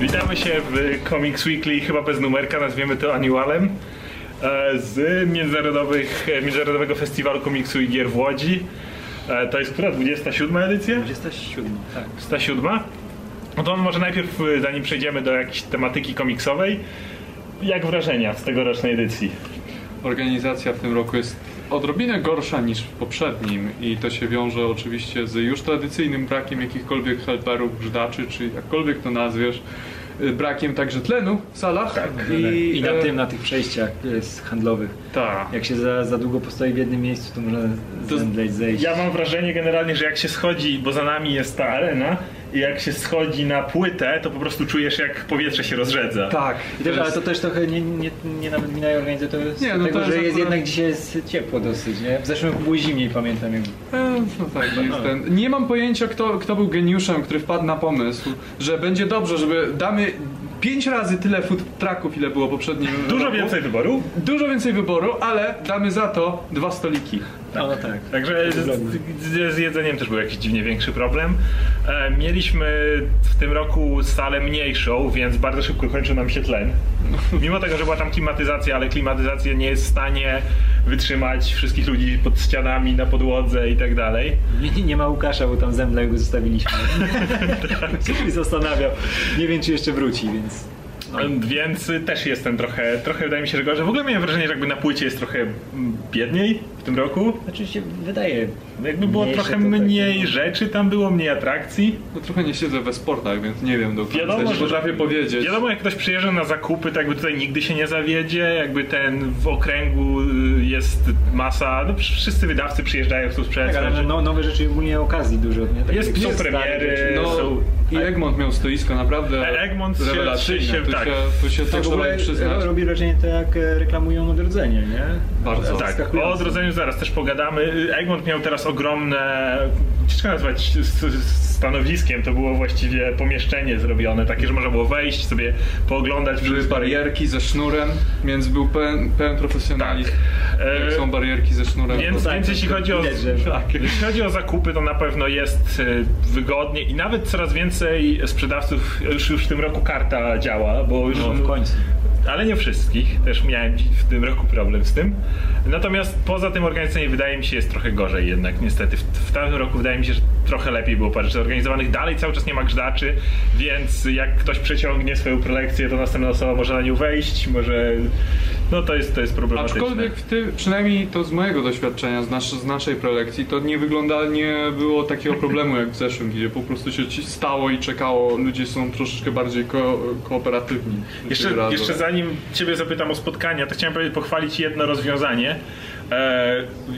Witamy się w Comics Weekly, chyba bez numerka, nazwiemy to annualem, e, z międzynarodowych, e, Międzynarodowego Festiwalu Komiksu i Gier w Łodzi. E, To jest która? 27 edycja? 27, tak. 107? No to może najpierw, zanim przejdziemy do jakiejś tematyki komiksowej, jak wrażenia z tegorocznej edycji? Organizacja w tym roku jest odrobinę gorsza niż w poprzednim i to się wiąże oczywiście z już tradycyjnym brakiem jakichkolwiek helperów, grzydaczy, czy jakkolwiek to nazwiesz. Y, Brakiem także tlenu w salach. Tak. I, I na e, tym, na tych przejściach z handlowych. Tak. Jak się za, za długo postoi w jednym miejscu, to można zemdleć, zejść. Ja mam wrażenie generalnie, że jak się schodzi, bo za nami jest ta arena i jak się schodzi na płytę, to po prostu czujesz jak powietrze się rozrzedza. Tak. I też, ale to też trochę nie, nie, nie nawet wina organizatora z Nie, no tego, to że jest jest akurat- jednak dzisiaj jest ciepło dosyć, nie? W zeszłym roku było zimniej, pamiętam. Jak... E, No tak, jest ten. Nie mam pojęcia, kto, kto był geniuszem, który wpadł na pomysł, że będzie dobrze, żeby damy pięć razy tyle food trucków, ile było poprzednim Dużo roku. więcej wyboru. Dużo więcej wyboru, ale damy za to dwa stoliki. No tak. Także z, z, jedzeniem też był jakiś dziwnie większy problem. E, mieliśmy w tym roku salę mniejszą, więc bardzo szybko kończył nam się tlen. Mimo tego, że była tam klimatyzacja, ale klimatyzacja nie jest w stanie wytrzymać wszystkich ludzi pod ścianami, na podłodze i tak dalej. Nie, nie ma Łukasza, bo tam go zostawiliśmy. się zastanawiał. Nie wiem, czy jeszcze wróci, więc... No. Więc też jestem trochę, trochę wydaje mi się, że gorzej. W ogóle miałem wrażenie, że jakby na płycie jest trochę mm, biedniej tym roku. Znaczy się wydaje... Jakby było trochę takie, mniej no. rzeczy, tam było mniej atrakcji. No trochę nie siedzę we sportach, więc nie wiem do końca. Wiadomo, że potrafię powiedzieć. Wiadomo, jak ktoś przyjeżdża na zakupy, to jakby tutaj nigdy się nie zawiedzie, jakby ten w okręgu y, jest masa, no wszyscy wydawcy przyjeżdżają, chcą sprzedać Tak, ale swoje no, nowe rzeczy ogólnie okazji dużo. Nie? Tak Jest- są stare premiery. No, są- i Egmont miał stoisko naprawdę E- Egmont się- rewelacyjne. się- tu, tak. się, tu się Tak, trzeba przyznać. robi wrażenie to jak e, reklamują odrodzenie, nie? Bardzo. Tak, o odrodzeniu zaraz też pogadamy. Egmont miał teraz ogromne, ciężko nazwać stanowiskiem, to było właściwie pomieszczenie zrobione, takie, że można było wejść, sobie pooglądać Były barierki ze sznurem, więc był pełen, pełen profesjonalizm. Tak. E, Jak są barierki ze sznurem. Więc, tak, więc jeśli to chodzi o, tak, jeśli chodzi o zakupy, to na pewno jest e, wygodnie i nawet coraz więcej sprzedawców już, już w tym roku karta działa, bo już No, w końcu. ale nie wszystkich, też miałem w tym roku problem z tym. Natomiast poza tym organizacyjnie wydaje mi się jest trochę gorzej jednak niestety. W, w tym roku wydaje mi się, że trochę lepiej było parę rzeczy organizowanych. Dalej cały czas nie ma grzydaczy, więc jak ktoś przeciągnie swoją prelekcję, to następna osoba może na nią wejść, może... No to jest, to jest problematyczne. Aczkolwiek w ty, przynajmniej to z mojego doświadczenia, z, nasz, z naszej prelekcji, to nie wygląda, nie było takiego problemu jak w zeszłym, gdzie po prostu się stało i czekało, ludzie są troszeczkę bardziej ko kooperatywni. Jeszcze, Tym jeszcze zanim Ciebie zapytam o spotkania, to chciałem pochwalić jedno rozwiązanie,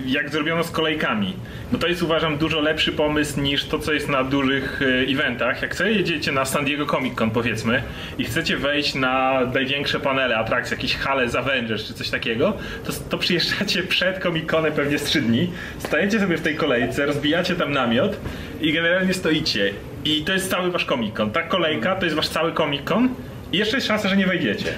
jak zrobiono z kolejkami. No to jest uważam dużo lepszy pomysł niż to, co jest na dużych e, eventach. Jak sobie jedziecie na San Diego Comic Con powiedzmy i chcecie wejść na największe panele atrakcji, jakieś hale z Avengers czy coś takiego, to, to przyjeżdżacie przed Comic Conem pewnie z 3 dni, stajecie sobie w tej kolejce, rozbijacie tam namiot i generalnie stoicie. I to jest cały wasz Comic Con. Ta kolejka to jest wasz cały Comic Con i jeszcze jest szansa, że nie wejdziecie.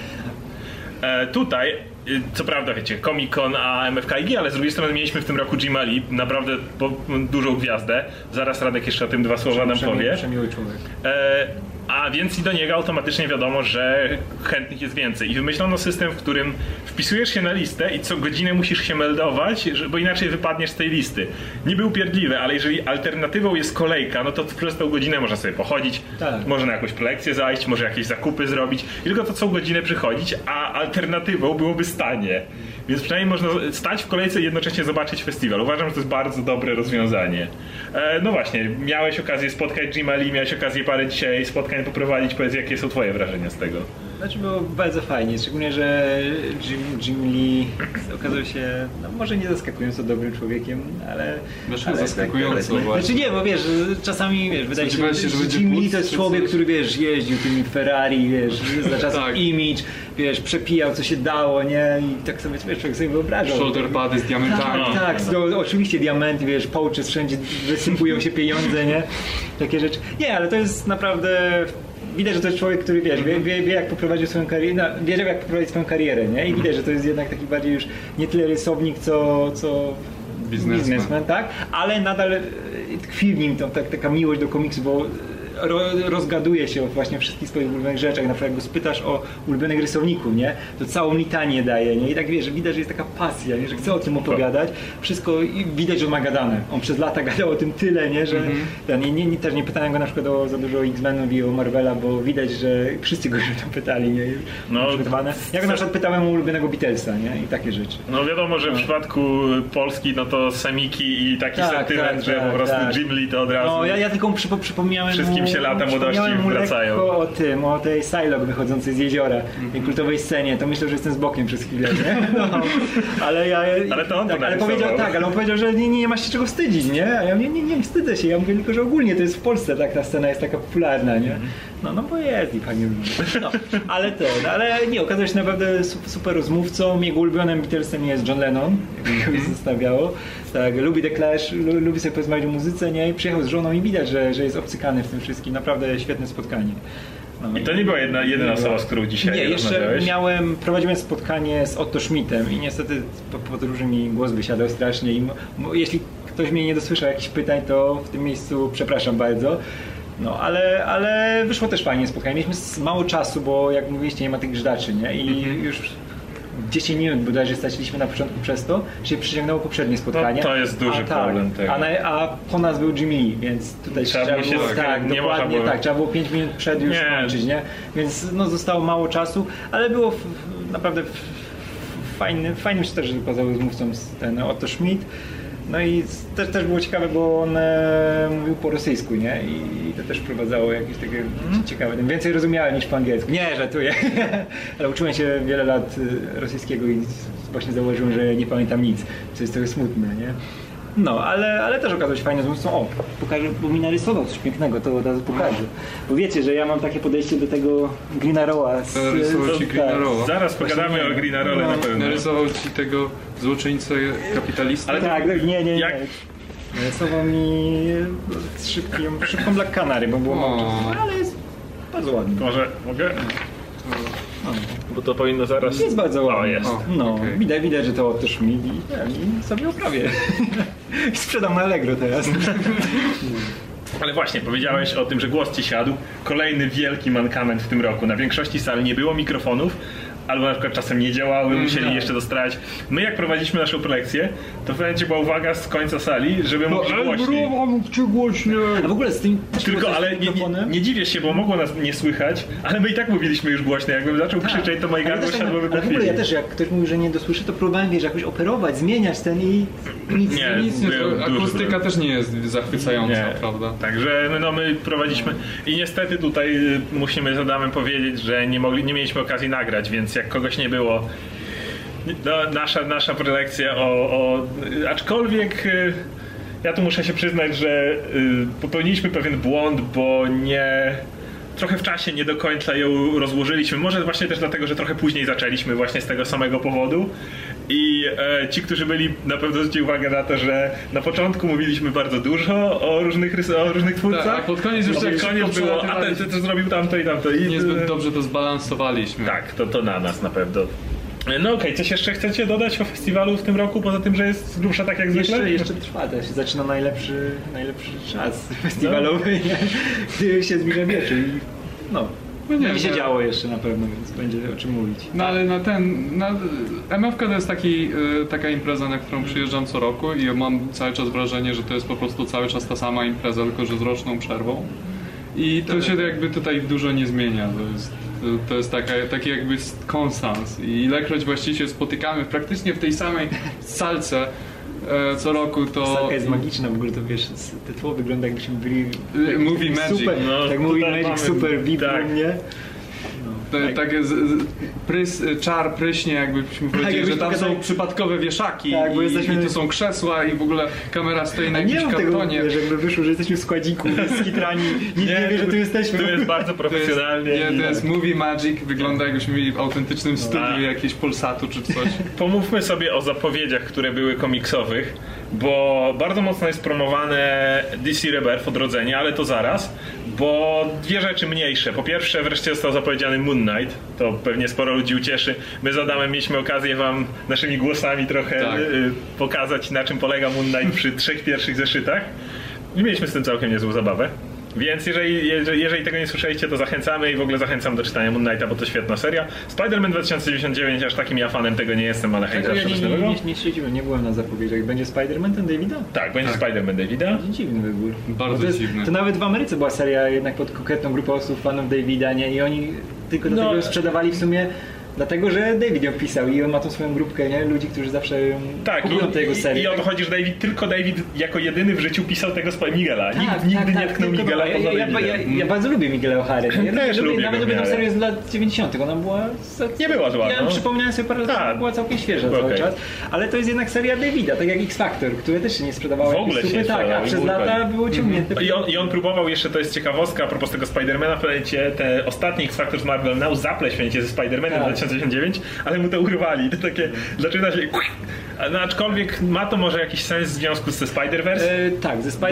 E, tutaj, co prawda, wiecie, Comic Con, a MFKG, ale z drugiej strony mieliśmy w tym roku Jimali, naprawdę po, dużą gwiazdę. Zaraz Radek jeszcze o tym dwa słowa nam Przemiły, powie. przemiły człowiek. E, a więc i do niego automatycznie wiadomo, że chętnych jest więcej. I wymyślono system, w którym wpisujesz się na listę i co godzinę musisz się meldować, bo inaczej wypadniesz z tej listy. Niby upierdliwe, ale jeżeli alternatywą jest kolejka, no to przez tą godzinę można sobie pochodzić, Tak. może na jakąś prelekcję zajść, może jakieś zakupy zrobić. I tylko to co godzinę przychodzić, a alternatywą byłoby stanie. Więc przynajmniej można stać w kolejce i jednocześnie zobaczyć festiwal. Uważam, że to jest bardzo dobre rozwiązanie. E, no właśnie, miałeś okazję spotkać Jimali, miałeś okazję parę dzisiaj spotkań poprowadzić. Powiedz, jakie są twoje wrażenia z tego? Znaczy było bardzo fajnie, szczególnie, że Jim, Jim Lee okazał się, no może nie zaskakująco dobrym człowiekiem, ale... Dlaczego ale zaskakująco właśnie? Znaczy nie, bo wiesz, czasami wiesz, wydaje się, się, że Jim Lee to jest człowiek, który wiesz, jeździł tymi Ferrari, wiesz, za czasów Tak. image, wiesz, przepijał co się dało, nie? I tak sobie, wiesz, człowiek sobie wyobrażał. Shoulder pady z diamentami. Tak, tak, no, oczywiście diamenty, wiesz, połcze wszędzie wysypują się pieniądze, nie? Takie rzeczy. Nie, ale to jest naprawdę... Widać, że to jest człowiek, który wiesz, wie, wie, wie jak poprowadził swoją karierę, no, wiedział jak poprowadzić swoją karierę, nie? I widać, że to jest jednak taki bardziej już nie tyle rysownik, co, co Biznesmen. tak? Ale nadal tkwi w nim to, tak, taka miłość do komiksu, bo rozgaduje się o właśnie wszystkich swoich ulubionych rzeczach. Na przykład jak go spytasz o ulubionych rysowników, nie? To całą litanię daje, nie? I tak wiesz, widać, że jest taka pasja, nie? że chce o tym opowiadać. Wszystko i widać, że ma gadane. On przez lata gadał o tym tyle, nie? Że ten, nie, nie, też nie pytałem go na przykład o, za dużo o X-Menów i o Marvela, bo widać, że wszyscy go już o to pytali, nie? No, przygotowane. Ja go na przykład pytałem o ulubionego Beatlesa, nie? I takie rzeczy. No wiadomo, że w przypadku Polski no to semiki i taki Tak, sentyment, tak, że tak, po prostu tak. Jim Lee to od razu... No, ja, ja tylko mu przypo, przypomniałem Wszystkim mu, się lata młodości wracają. lekko o tym, o tej Psylocke wychodzącej z jeziora, tej kultowej scenie, to myślę, że jestem z bokiem przez chwilę, nie? No, ale ja... Ale to on to tak, ale narysował. powiedział tak, ale on powiedział, że nie, nie, masz się czego wstydzić, nie? A ja mówię, nie, nie, nie wstydzę się, ja mówię tylko, że ogólnie to jest w Polsce tak ta scena jest taka popularna, nie? No, no bo jest i lubi. No, ale ten, ale nie, okazał się naprawdę su- super rozmówcą, jego ulubionym Beatlesem jest John Lennon, jak kogoś zostawiało. Tak, lubi The Clash, lu, lubi sobie porozmawiać o muzyce, nie? I przyjechał z żoną i widać, że, że jest obcykany w tym wszystkim. Naprawdę świetne spotkanie. No, I to nie była jedna, jedyna osoba, z którą dzisiaj nie, jeszcze miałem, prowadziłem spotkanie z Otto Schmidtem i niestety po podróży mi głos wysiadał strasznie i jeśli ktoś mnie nie dosłyszał jakichś pytań, to w tym miejscu przepraszam bardzo. No, ale, ale wyszło też fajnie spotkanie. Mieliśmy mało czasu, bo jak mówiliście, nie ma tych grzydaczy, nie? I Mhm. już 10 minut bodajże straciliśmy na początku przez to, że się przyciągnęło poprzednie spotkanie. No, to jest duży a, tak, problem tego. A, na, a po nas był Jimmy więc tutaj Trzeba było się tak, nie dokładnie było- tak, trzeba było 5 minut przed już Nie. kończyć, nie? Więc no, zostało mało czasu, ale było naprawdę f- fajny, fajnym się też okazał rozmówcą ten Otto Schmidt. No i też, też było ciekawe, bo on e, mówił po rosyjsku, nie? I to też wprowadzało jakieś takie Mhm. ciekawe. Więcej rozumiałem niż po angielsku. Nie, żartuję. Ale uczyłem się wiele lat y, rosyjskiego i właśnie zauważyłem, że nie pamiętam nic, co jest trochę smutne, nie? No, ale, ale też okazał się fajnym rozmówcą. O, pokażę, bo mi narysował coś pięknego, to od razu pokażę. Bo wiecie, że ja mam takie podejście do tego Green Arrowa. z- Narysował z- ci tak. Green Arrowa. Zaraz pogadamy o Green Arole no, na pewno. Narysował ci tego złoczyńcę kapitalistę. Ale Tak, tak, nie, nie, nie. Jak- Narysował mi e, szybką, szybką Black Canary, bo było mało czasu. Ale jest bardzo ładny. Może mogę? Bo to powinno zaraz... Jest bardzo ładny. O, jest. O. No, okej. widać, widać, że to Otto Schmidt i, i sobie oprawię. Sprzedam na Allegro teraz. Ale właśnie, powiedziałeś o tym, że głos ci siadł. Kolejny wielki mankament w tym roku. Na większości sal nie było mikrofonów, albo na przykład czasem nie działały, musieli jeszcze dostarać. My jak prowadziliśmy naszą prelekcję, to w momencie była uwaga z końca sali, żeby mówić głośniej. mówcie głośniej! A w ogóle z tym Tylko, ale nie, nie, nie dziwię się, bo mogło nas nie słychać, ale my i tak mówiliśmy już głośno. Jakbym zaczął krzyczeć, to moje gardło tak- siadłoby Ale w ogóle ja też, jak ktoś mówi, że nie dosłyszy, to próbowałem, wiesz, jakoś operować, zmieniać ten i nic. Nie, Nic nie, Był duży akustyka też nie jest zachwycająca, Nie. prawda? Także no, my prowadziliśmy i niestety tutaj y, musimy z Adamem powiedzieć, że nie, mogli, nie mieliśmy okazji nagrać, więc jak kogoś nie było, no, nasza, nasza prelekcja o, o... Aczkolwiek y, ja tu muszę się przyznać, że y, popełniliśmy pewien błąd, bo nie... Trochę w czasie nie do końca ją rozłożyliśmy. Może właśnie też dlatego, że trochę później zaczęliśmy właśnie z tego samego powodu. I e, ci, którzy byli, na pewno zwrócili uwagę na to, że na początku mówiliśmy bardzo dużo o różnych, rys- o różnych twórcach. Tak, a pod koniec już tak koniec było, a ten, ten, ten zrobił tamto i tamto. I, Niezbyt dobrze to zbalansowaliśmy. Tak, to, to na nas na pewno. No okej, coś jeszcze chcecie dodać o festiwalu w tym roku, poza tym, że jest grubsza tak jak zwykle? Jeszcze, jeszcze trwa też. Zaczyna najlepszy, najlepszy czas festiwalowy, nie? gdy się zbliża wieczór. I, no, No nie, będzie się działo jeszcze na pewno, więc będzie o czym mówić. No ale na ten, na, MFK to jest taki, y, taka impreza, na którą przyjeżdżam co roku i ja mam cały czas wrażenie, że to jest po prostu cały czas ta sama impreza, tylko że z roczną przerwą. I to się jakby tutaj dużo nie zmienia. To jest, to, jest taka, taki jakby konstans. I ilekroć właściwie się spotykamy praktycznie w tej samej salce co roku, to... Salka jest magiczna w ogóle, to wiesz, te tło wygląda jakbyśmy byli... Movie Magic, Super, no, tak mówi Magic mamy- Super VIP tak. u To, takie z, z, prys, czar pryśnie, jakbyśmy powiedzieli, jakbyś że tam pokazał- są przypadkowe wieszaki Tak, bo i, jesteśmy- i tu są krzesła i w ogóle kamera stoi na nie jakimś tego, kartonie. wiesz, jakby wyszło, że jesteśmy w składziku skitrani. Nikt nie, wie, że tu jesteśmy. Tu jest bardzo To jest, profesjonalnie. nie, to jest Movie Magic, No. wygląda jakbyśmy mieli w autentycznym studiu Tak. jakieś Polsatu czy coś. Pomówmy sobie o zapowiedziach, które były komiksowych, bo bardzo mocno jest promowane DC Rebirth odrodzenie, ale to zaraz, bo dwie rzeczy mniejsze. Po pierwsze, wreszcie został zapowiedziany Moon Knight, to pewnie sporo ludzi ucieszy. My z Adamem mieliśmy okazję wam naszymi głosami trochę Tak. y, pokazać, na czym polega Moon Knight przy trzech pierwszych zeszytach. I mieliśmy z tym całkiem niezłą zabawę. Więc jeżeli, jeżeli, jeżeli tego nie słyszeliście, to zachęcamy i w ogóle zachęcam do czytania Moon Knighta, bo to świetna seria. Spider-Man 2099, aż takim ja fanem tego nie jestem, ale hej, ja zawsze nie, nie, nie, nie śledziłem, nie byłem na zapowiedziach. Będzie Spider-Man ten Davida? Tak, będzie Tak. Spider-Man Davida. Dziwny wybór. Bardzo to jest, dziwny. To nawet w Ameryce była seria jednak pod konkretną grupę osób, fanów Davida, nie? I oni tylko do No. tego sprzedawali w sumie dlatego, że David ją pisał i on ma tą swoją grupkę, nie? Ludzi, którzy zawsze ją Tak, kupują te jego i, serie. i o to chodzi, że David, tylko David jako jedyny w życiu pisał tego Sp- Miguela. Nikt Tak, nigdy tak, nie tak, tknął Miguela ja, ja, ja, ja, ja bardzo lubię Miguela O'Hara. Ja Też lubię Nawet lubię miarę. serię z lat 90. Ona była... Nie była zła, Ja no. przypomniałem sobie parę lat, Tak. była całkiem świeża Okej. cały czas. Ale to jest jednak seria Davida, tak jak X-Factor, które też się nie sprzedawało. W ogóle się super, nie tak, a przez i lata było ciągnięte. I on, I on próbował jeszcze, to jest ciekawostka a propos tego Spidermana, te ostatnie X-Factor z Marvel Now zapleść będzie ze Spider-Manem Tak. 2009, ale mu to urwali. To takie, zaczyna się... No, aczkolwiek ma to może jakiś sens w związku z Spider-Verse. E, tak, ze to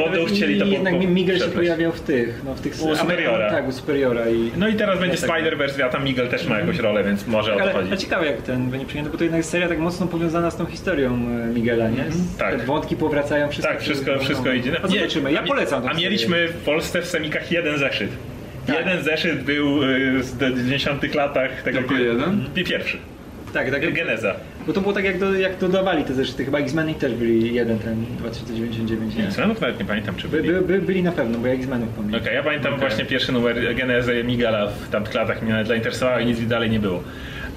i po- jednak po- Miguel się pojawiał w tych, no w tych... U Superiora. Tak, u Superiora i... No i teraz będzie Dlatego. Spider-Verse, a tam Miguel też ma jakąś rolę, więc może o to chodzi. ale ciekawe jak ten będzie przyjęty, bo to jednak jest seria tak mocno powiązana z tą historią e, Miguela, nie? Z- tak. Te wątki powracają, wszystko... Tak, wszystko, no, wszystko no. idzie. A zobaczymy, ja polecam A mieliśmy w Polsce w semikach jeden zeszyt. Tak. Jeden zeszyt był y, z 90 latach tego Tylko jeden? pi- Pierwszy. Tak, tak. Geneza. Bo to było tak jak, do, jak dodawali te zeszyty, chyba X-Men też byli jeden, ten 2099, nie? X-Menów nawet nie pamiętam, czy By, byli. by, by, byli na pewno, bo ja X-Menów pamiętam. Okej, ja pamiętam Okej. właśnie pierwszy numer Genezy Miguela w tamtych latach mnie nawet zainteresowało i nic dalej nie było.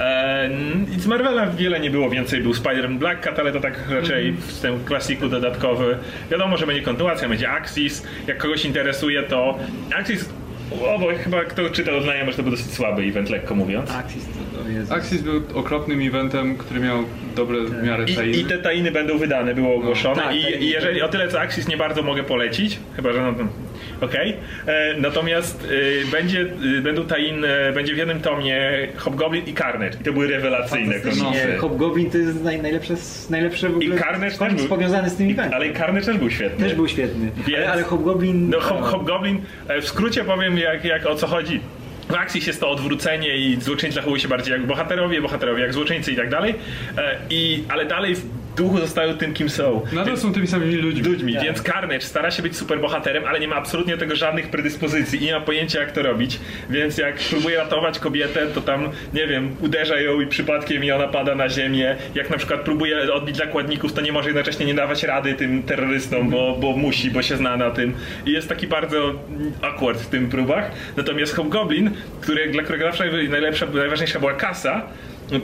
E, i z Marvela wiele nie było, więcej był Spider-Man Black Cat, ale to tak raczej w tym klasiku dodatkowy. Wiadomo, że będzie kontynuacja, będzie Axis. Jak kogoś interesuje, to Axis. O, bo chyba kto czytał znajomy, że to był dosyć słaby event, lekko mówiąc. Axis, to, Jezu. Axis był okropnym eventem, który miał dobre w miarę I, tajny. I te tainy będą wydane, było ogłoszone. tak, I, tak. I jeżeli o tyle co Axis nie bardzo mogę polecić, chyba że no to. Okej. E, Natomiast e, będzie, e, będą tainy, będzie w jednym tomie Hobgoblin i Carnage. I to były rewelacyjne komiksy. Hobgoblin to jest naj, najlepsze, najlepsze w ogóle Carnage też komiks był- powiązany z tym eventem. Ale i Carnage też był świetny. Też był świetny. Więc- Ale, ale Hobgoblin... No, Hob, Hobgoblin, w skrócie powiem jak, jak o co chodzi. W akcji jest to odwrócenie i złoczyńcy zachowują się bardziej jak bohaterowie, bohaterowie jak złoczyńcy i tak dalej. I, ale dalej duchu zostają tym, kim są. Nadal są tymi samymi ludźmi. ludźmi, Tak. więc Carnage stara się być super bohaterem, ale nie ma absolutnie tego żadnych predyspozycji i nie ma pojęcia jak to robić, więc jak próbuje ratować kobietę, to tam, nie wiem, uderza ją i przypadkiem i ona pada na ziemię. Jak na przykład próbuje odbić zakładników, to nie może jednocześnie nie dawać rady tym terrorystom, bo, bo musi, bo się zna na tym. I jest taki bardzo awkward w tym próbach. Natomiast Hobgoblin, który, dla którego zawsze najlepsza, najważniejsza była kasa,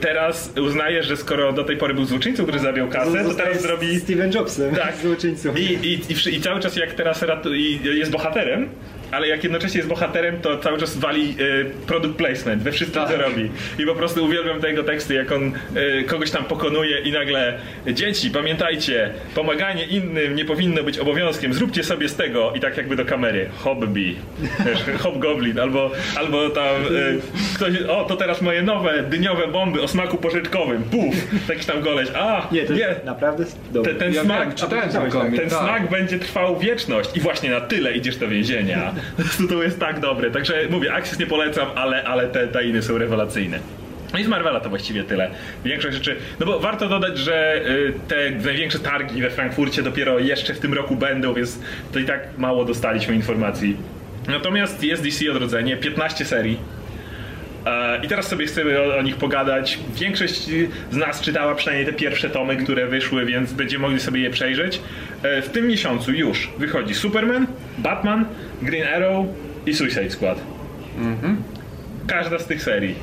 Teraz uznaje, że skoro do tej pory był złoczyńcą, który zabił kasę, to teraz zrobi Steven Jobsem, tak. złoczyńcą. I, i, i, I cały czas jak teraz ratu, i jest bohaterem, ale jak jednocześnie jest bohaterem, to cały czas wali e, product placement. We wszystkim, co Tak. robi. I po prostu uwielbiam te jego teksty, jak on e, kogoś tam pokonuje i nagle dzieci, pamiętajcie, pomaganie innym nie powinno być obowiązkiem, zróbcie sobie z tego. I tak jakby do kamery, hobby, hobgoblin, albo, albo tam e, ktoś, o to teraz moje nowe dyniowe bomby o smaku porzeczkowym, puf, jakiś tam goleś, a Nie, to nie, jest naprawdę dobry. ten, ten Ja smak, wiem, czytałem ten ten tak. smak będzie trwał wieczność. I właśnie na tyle idziesz do więzienia. To jest tak dobre. Także mówię, Axis nie polecam, ale, ale te tainy są rewelacyjne. No i z Marvela to właściwie tyle. Większość rzeczy. No bo warto dodać, że y, te największe targi we Frankfurcie dopiero jeszcze w tym roku będą, więc to i tak mało dostaliśmy informacji. Natomiast jest DC Odrodzenie, 15 serii. E, I teraz sobie chcemy o, o nich pogadać. Większość z nas czytała przynajmniej te pierwsze tomy, które wyszły, więc będziemy mogli sobie je przejrzeć. E, W tym miesiącu już wychodzi Superman, Batman, Green Arrow i Suicide Squad. Każda z tych serii.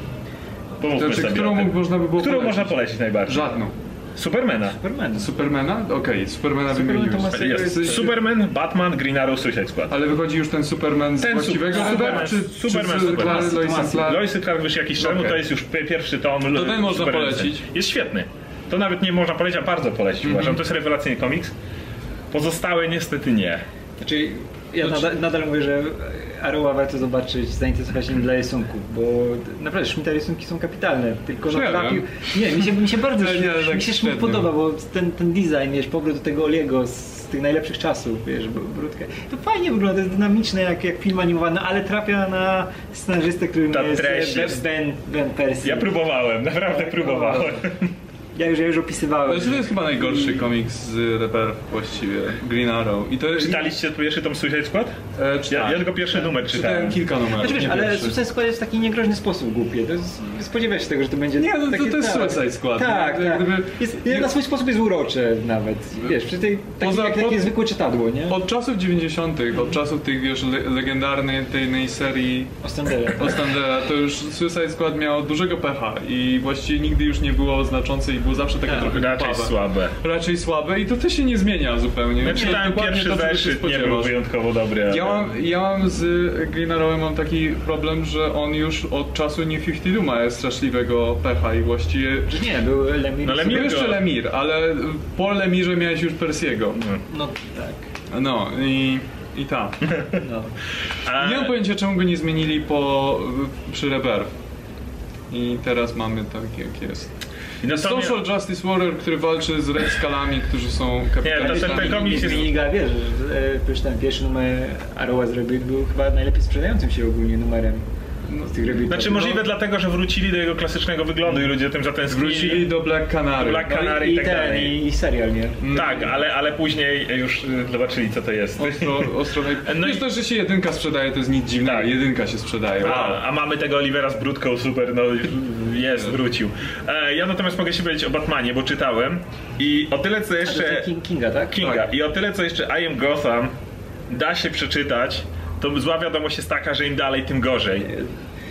Pomówmy Znaczy, sobie którą mógł- można by było Którą polecić? można polecić najbardziej? Żadną. Supermana. Superman. Supermana? Okej, Supermana Superman wymieniłeś. Jest Jest- Superman, Batman, Green Arrow, Suicide Squad. Ale wychodzi już ten Superman z Ten właściwego su- Superman, Superman, czy, Superman, czy z Superman. Clark- Lois Clark? Lois Clark wyszł jakiś czas temu, to jest już pi- pierwszy tom. To ten można Superman. polecić. Jest świetny. To nawet nie można polecić, a bardzo polecić Mhm. uważam. To jest rewelacyjny komiks. Pozostałe niestety nie. Znaczy, ja Znaczy- nadal, nadal mówię, że Arrowa warto zobaczyć, zainteresować się dla rysunków, bo naprawdę Schmidta rysunki są kapitalne, tylko no Nie trafił... Nie, mi się, mi się bardzo Nie, tak mi się Schmidt podoba, bo ten, ten design, wiesz, powrót do tego Oliego z tych najlepszych czasów, wiesz, br- brudkę. To fajnie wygląda, to jest dynamiczne jak, jak film animowany, ale trafia na scenarzystę, którym Ta jest, jest- Ben, ben Percy. Ja próbowałem, naprawdę próbowałem. Ja już, ja już opisywałem. Ale to jest chyba najgorszy komiks z Rebirth właściwie, Green Arrow. I to Czytaliście pierwszy tom Suicide Squad? E, Ja, czytałem. ja tylko pierwszy numer Czytałem czytałem. kilka numerów. Znaczy, wiesz, nie ale pierwszy. Suicide Squad jest w taki niegroźny sposób głupie. To jest, spodziewać się tego, że to będzie Nie, no to- takie, to jest tak. Suicide Squad, Tak, nie? tak. Gdyby- Jest, na swój sposób jest urocze nawet. Wiesz, przy tej, takie, Poza- jak takie po- zwykłe czytadło, nie? Od czasów 90., od czasów tych, wiesz, le- legendarnej tej serii Ostendera. Ostendera, to już Suicide Squad miało dużego pecha i właściwie nigdy już nie było znaczące i było zawsze takie Tak, trochę Raczej głupawe. słabe. Raczej słabe i to też się nie zmienia zupełnie. Ja czytałem dokładnie pierwszy to, zeszyt, nie był wyjątkowo dobry. ale- Ja mam, ja mam z Green Arrowem mam taki problem, że on już od czasu New 52 ma straszliwego pecha i właściwie... Że nie, był Lemir. No, Lemir- Był jeszcze Lemir, ale po Lemirze miałeś już Persiego. No tak. No i, i tak. No. Nie mam pojęcia czemu go nie zmienili po, przy Rebirth. I teraz mamy tak jak jest. I na stronie- Social Justice Warrior, który walczy z rejskalami, którzy są Nie, to- kapitalistami. ten- ten komiks jest- zmienili go, wiesz, że, e, ten pierwszy numer Arrowa z Rebuild był chyba najlepiej sprzedającym się ogólnie numerem Rebuild. Znaczy możliwe dlatego, że wrócili do jego klasycznego wyglądu i ludzie tym zatęsknili. Wrócili do Black Canary. Black no, Canary i, i i tak ten, dalej. i, i serial, nie? Tak, ale, ale później już y, zobaczyli co to jest. Ostro, ostro No no i- też, że się jedynka sprzedaje, to jest nic dziwnego. Tak. Jedynka się sprzedaje. Wow. A, a mamy tego Olivera z brudką, super, no jest, wrócił. E, ja natomiast mogę się powiedzieć o Batmanie, bo czytałem i o tyle co jeszcze... King, Kinga, tak? Kinga. Tak. I o tyle co jeszcze I Am Gotham da się przeczytać, to zła wiadomość jest taka, że im dalej, tym gorzej.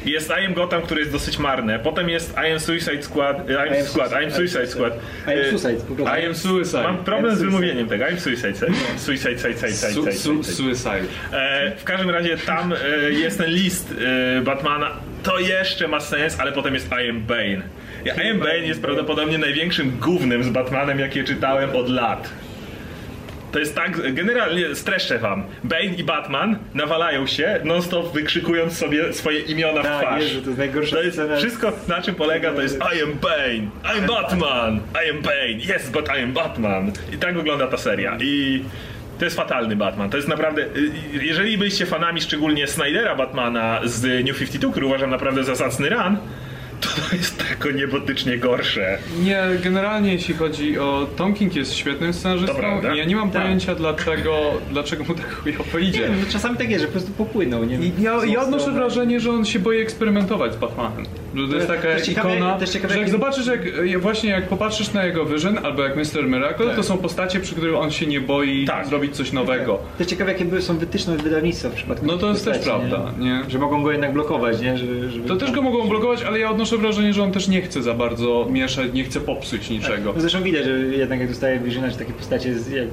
Jest I Am Gotham, który jest dosyć marne. Potem jest I Am Suicide Squad. I Am, I am Squad, I Am Suicide Squad. I am E, Suicide. I am Suicide. Mam problem z Suicide. wymówieniem tego. I Am Suicide. Suicide, side, side, side, Su, su, suicide. E, w każdym razie tam e, jest ten list e, Batmana. To jeszcze ma sens, ale potem jest I Am Bane. Ja, I Am Bane jest prawdopodobnie największym gównem z Batmanem, jakie czytałem od lat. To jest tak, generalnie streszczę wam. Bane i Batman nawalają się, non-stop wykrzykując sobie swoje imiona w Tak, twarz. Jezu, to jest najgorsza To jest scena. wszystko, na czym polega, to jest I am Bane, I'm Batman, I am Bane, yes, but I am Batman. I tak wygląda ta seria. I to jest fatalny Batman. To jest naprawdę. y, Jeżeli byliście fanami szczególnie Snydera Batmana z New 52, który uważam naprawdę za zacny run, to jest tylko niebotycznie gorsze. Nie, generalnie jeśli chodzi o... Tom King jest świetnym scenarzystą i ja nie mam Tak. pojęcia dlaczego, dlaczego mu tak chujowo Nie idzie. wiem, czasami tak jest, że po prostu popłynął, nie? I ja, ja odnoszę wrażenie, że on się boi eksperymentować z Batmanem. Że to jest taka też ciekawe- ikona, też ciekawe, że jak jak- zobaczysz, jak, właśnie jak popatrzysz na jego Vision albo jak Mr. Miracle, Tak. to są postacie, przy których on się nie boi Tak. zrobić coś nowego. To ciekawe, jakie były, są wytyczne od wydawnictwa w przypadku No to jest też prawda, nie? Że mogą go jednak blokować, nie? Że, żeby To też go mogą blokować, ale ja odnoszę wrażenie, że on też nie chce za bardzo mieszać, nie chce popsuć niczego. No zresztą widać, że jednak jak dostaje Visiona, czy takie postacie z, jak.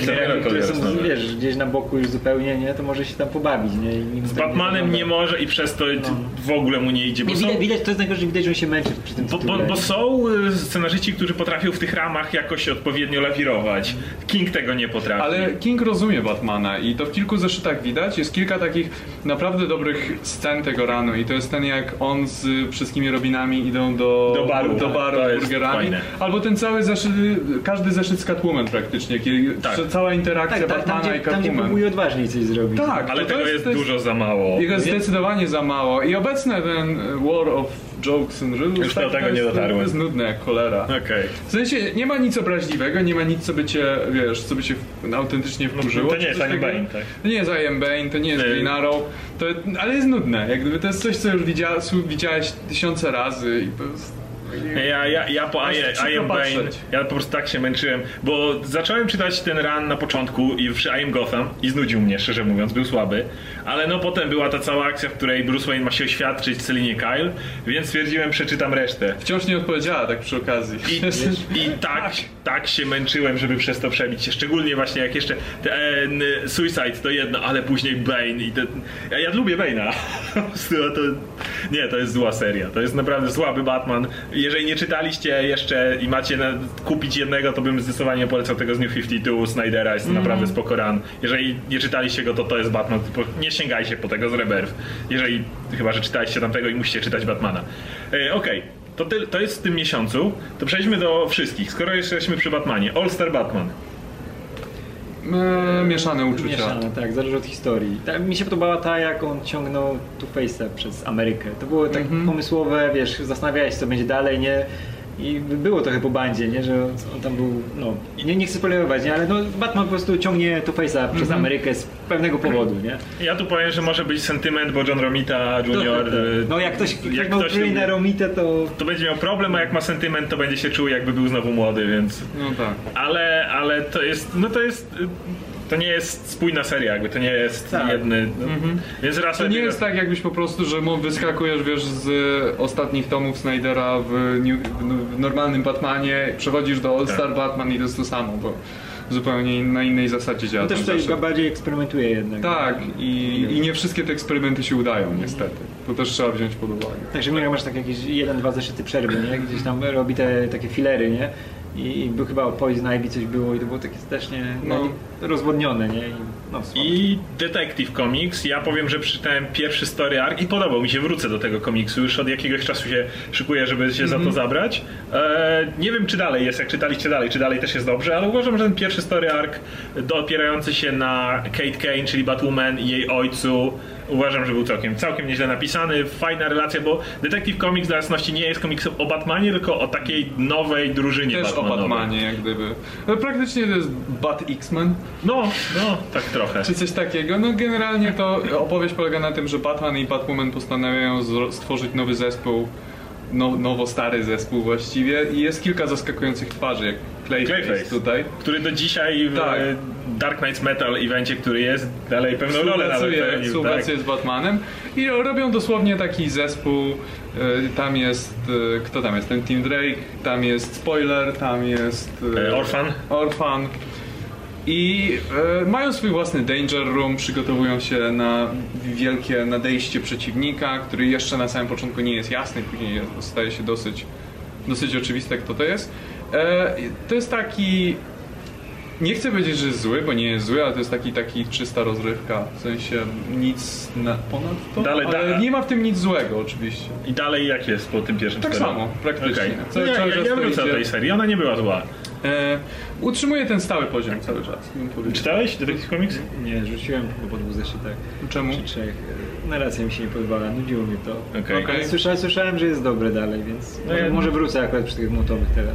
Miracle które są, nowe. wiesz, gdzieś na boku już zupełnie, nie? To może się tam pobawić, nie? Z tak Batmanem nie wygląda. może i przez to No. w ogóle mu nie idzie. Bo Nie, są, widać, widać, to jest najgorsze, że widać, że on się męczy przy tym bo, tytule. bo, bo nie? są y, scenarzyści, którzy potrafią w tych ramach jakoś odpowiednio lawirować. King tego nie potrafi. Ale King rozumie Batmana i to w kilku zeszytach widać. Jest kilka takich naprawdę dobrych scen tego ranu i to jest ten jak on z wszystkimi Idą do, Do baru. do baru z jest burgerami. fajne. Albo ten cały zeszyt, każdy zeszyt z Catwoman praktycznie, kiedy Tak. cała interakcja tak, tam, tam, Batmana gdzie, i tam, gdzie Catwoman. próbuje odważniej coś zrobić. tak, Ale to tego jest, to dużo za mało. Jego zdecydowanie za mało. I obecny ten War of Jokes and Riddles Już do tak, tego to nie dotarłem. To jest nudne jak cholera. Okej. W sensie nie ma nic obraźliwego, nie ma nic, co by cię, wiesz, co by cię autentycznie wkurzyło. to nie jest coś I am takiego. Bane, tak? To nie jest I am Bane, to nie jest. Green Arrow, to, ale jest nudne. Jak gdyby to jest coś, co już widziałeś, widziałeś tysiące razy i to jest... Ja, ja, ja po I, I Am Bane, ja po prostu tak się męczyłem, bo zacząłem czytać ten run na początku i przy I Am Gotham i znudził mnie, szczerze mówiąc, był słaby, ale no potem była ta cała akcja, w której Bruce Wayne ma się oświadczyć Celinie Kyle, więc stwierdziłem, przeczytam resztę. Wciąż nie odpowiedziała tak przy okazji. I, I tak, tak się męczyłem, żeby przez to przebić się. Szczególnie właśnie jak jeszcze ten Suicide to jedno, ale później Bane i ten... Ja, lubię Bane'a. To... Nie, to jest zła seria. To jest naprawdę słaby Batman. Jeżeli nie czytaliście jeszcze i macie na... kupić jednego, to bym zdecydowanie polecał tego z New 52 Snydera. Jest to naprawdę spoko run. Jeżeli nie czytaliście go, to to jest Batman. Nie sięgajcie po tego z Rebirth. Jeżeli chyba, że czytaliście tamtego i musicie czytać Batmana. E, Okej. To, ty, to jest w tym miesiącu. To przejdźmy do wszystkich. Skoro jesteśmy przy Batmanie. All Star Batman. E, mieszane uczucia. Mieszane, tak, zależy od historii. Ta, mi się podobała ta, jak on ciągnął Two Face'a przez Amerykę. To było tak Mhm. pomysłowe, wiesz, zastanawiałeś się, co będzie dalej, nie? I było trochę po bandzie, nie? że on, tam był, no, nie, nie chcę spoilerować, nie? ale no, Batman po prostu ciągnie Two Face'a przez Mhm. Amerykę z pewnego powodu, nie? Ja tu powiem, że może być sentyment, bo John Romita Jr. y, No jak ktoś, jak ma ktoś ktoś na lubi- Romitę, to to będzie miał problem, a jak ma sentyment, to będzie się czuł jakby był znowu młody, więc... No tak. Ale, ale to jest, no to jest... y, To nie jest spójna seria, jakby to nie jest Tak. jedny. No, Więc raz To nie jest tak jakbyś po prostu, że mu wyskakujesz, wiesz, z ostatnich tomów Snydera w, New, w normalnym Batmanie, przechodzisz do All Tak. Star Batman i to jest to samo, bo zupełnie na innej zasadzie działa. on też tutaj bardziej eksperymentuje jednak. Tak, i, i nie wszystkie te eksperymenty się udają, niestety. To też trzeba wziąć pod uwagę. Także Mira masz tak jakieś jeden, dwa zeszyty przerwy, nie? Gdzieś tam robi te takie filery, nie? I, i był chyba o Poison Ivy coś było i to było takie strasznie No. no. rozwodnione, nie? I, no. I Detective Comics, ja powiem, że przeczytałem pierwszy story arc i podobał mi się, wrócę do tego komiksu, już od jakiegoś czasu się szykuję, żeby się za to zabrać. E, nie wiem, czy dalej jest, jak czytaliście dalej, czy dalej też jest dobrze, ale uważam, że ten pierwszy story arc, do- opierający się na Kate Kane, czyli Batwoman i jej ojcu, uważam, że był całkiem, całkiem nieźle napisany, fajna relacja, bo Detective Comics dla jasności nie jest komiksem o Batmanie, tylko o takiej nowej drużynie Też o Batmanowej. Batmanie, jak gdyby. No, praktycznie to jest Bat X-Men, No, no, tak trochę. czy coś takiego. No generalnie to opowieść polega na tym, że Batman i Batwoman postanawiają stworzyć nowy zespół, no, nowo-stary zespół właściwie i jest kilka zaskakujących twarzy, jak Clayface, Clayface. tutaj. który do dzisiaj w Tak. e, Dark Knights Metal evencie, który jest, dalej pewną rolę nawet pełnił. współpracuje z Batmanem i robią dosłownie taki zespół. e, Tam jest, e, kto tam jest? Ten Tim Drake, tam jest Spoiler, tam jest Orphan. Orphan. I e, mają swój własny Danger Room, przygotowują się na wielkie nadejście przeciwnika, który jeszcze na samym początku nie jest jasny, później staje się dosyć, dosyć oczywiste, kto to jest. E, to jest taki nie chcę powiedzieć, że jest zły, bo nie jest zły, ale to jest taki, taki czysta rozrywka. W sensie nic na, ponad to, Dalej, ale da- nie ma w tym nic złego oczywiście. I dalej jak jest po tym pierwszym Tak samo, praktycznie. Okej. Cały ja, czas ja, ja to wrócę do idzie. tej serii, ona nie była zła. E, utrzymuje ten stały poziom cały czas. bym powiedział. Czytałeś Detective Comics? Nie, rzuciłem chyba po dwóch zeszytach. Czemu? Czy trzech. Narracja mi się nie podobała, nudziło mnie to. Okej. Okej. Ale słyszałem, słyszałem, że jest dobre dalej, więc No może, ja- może wrócę akurat przy tych motowych teraz.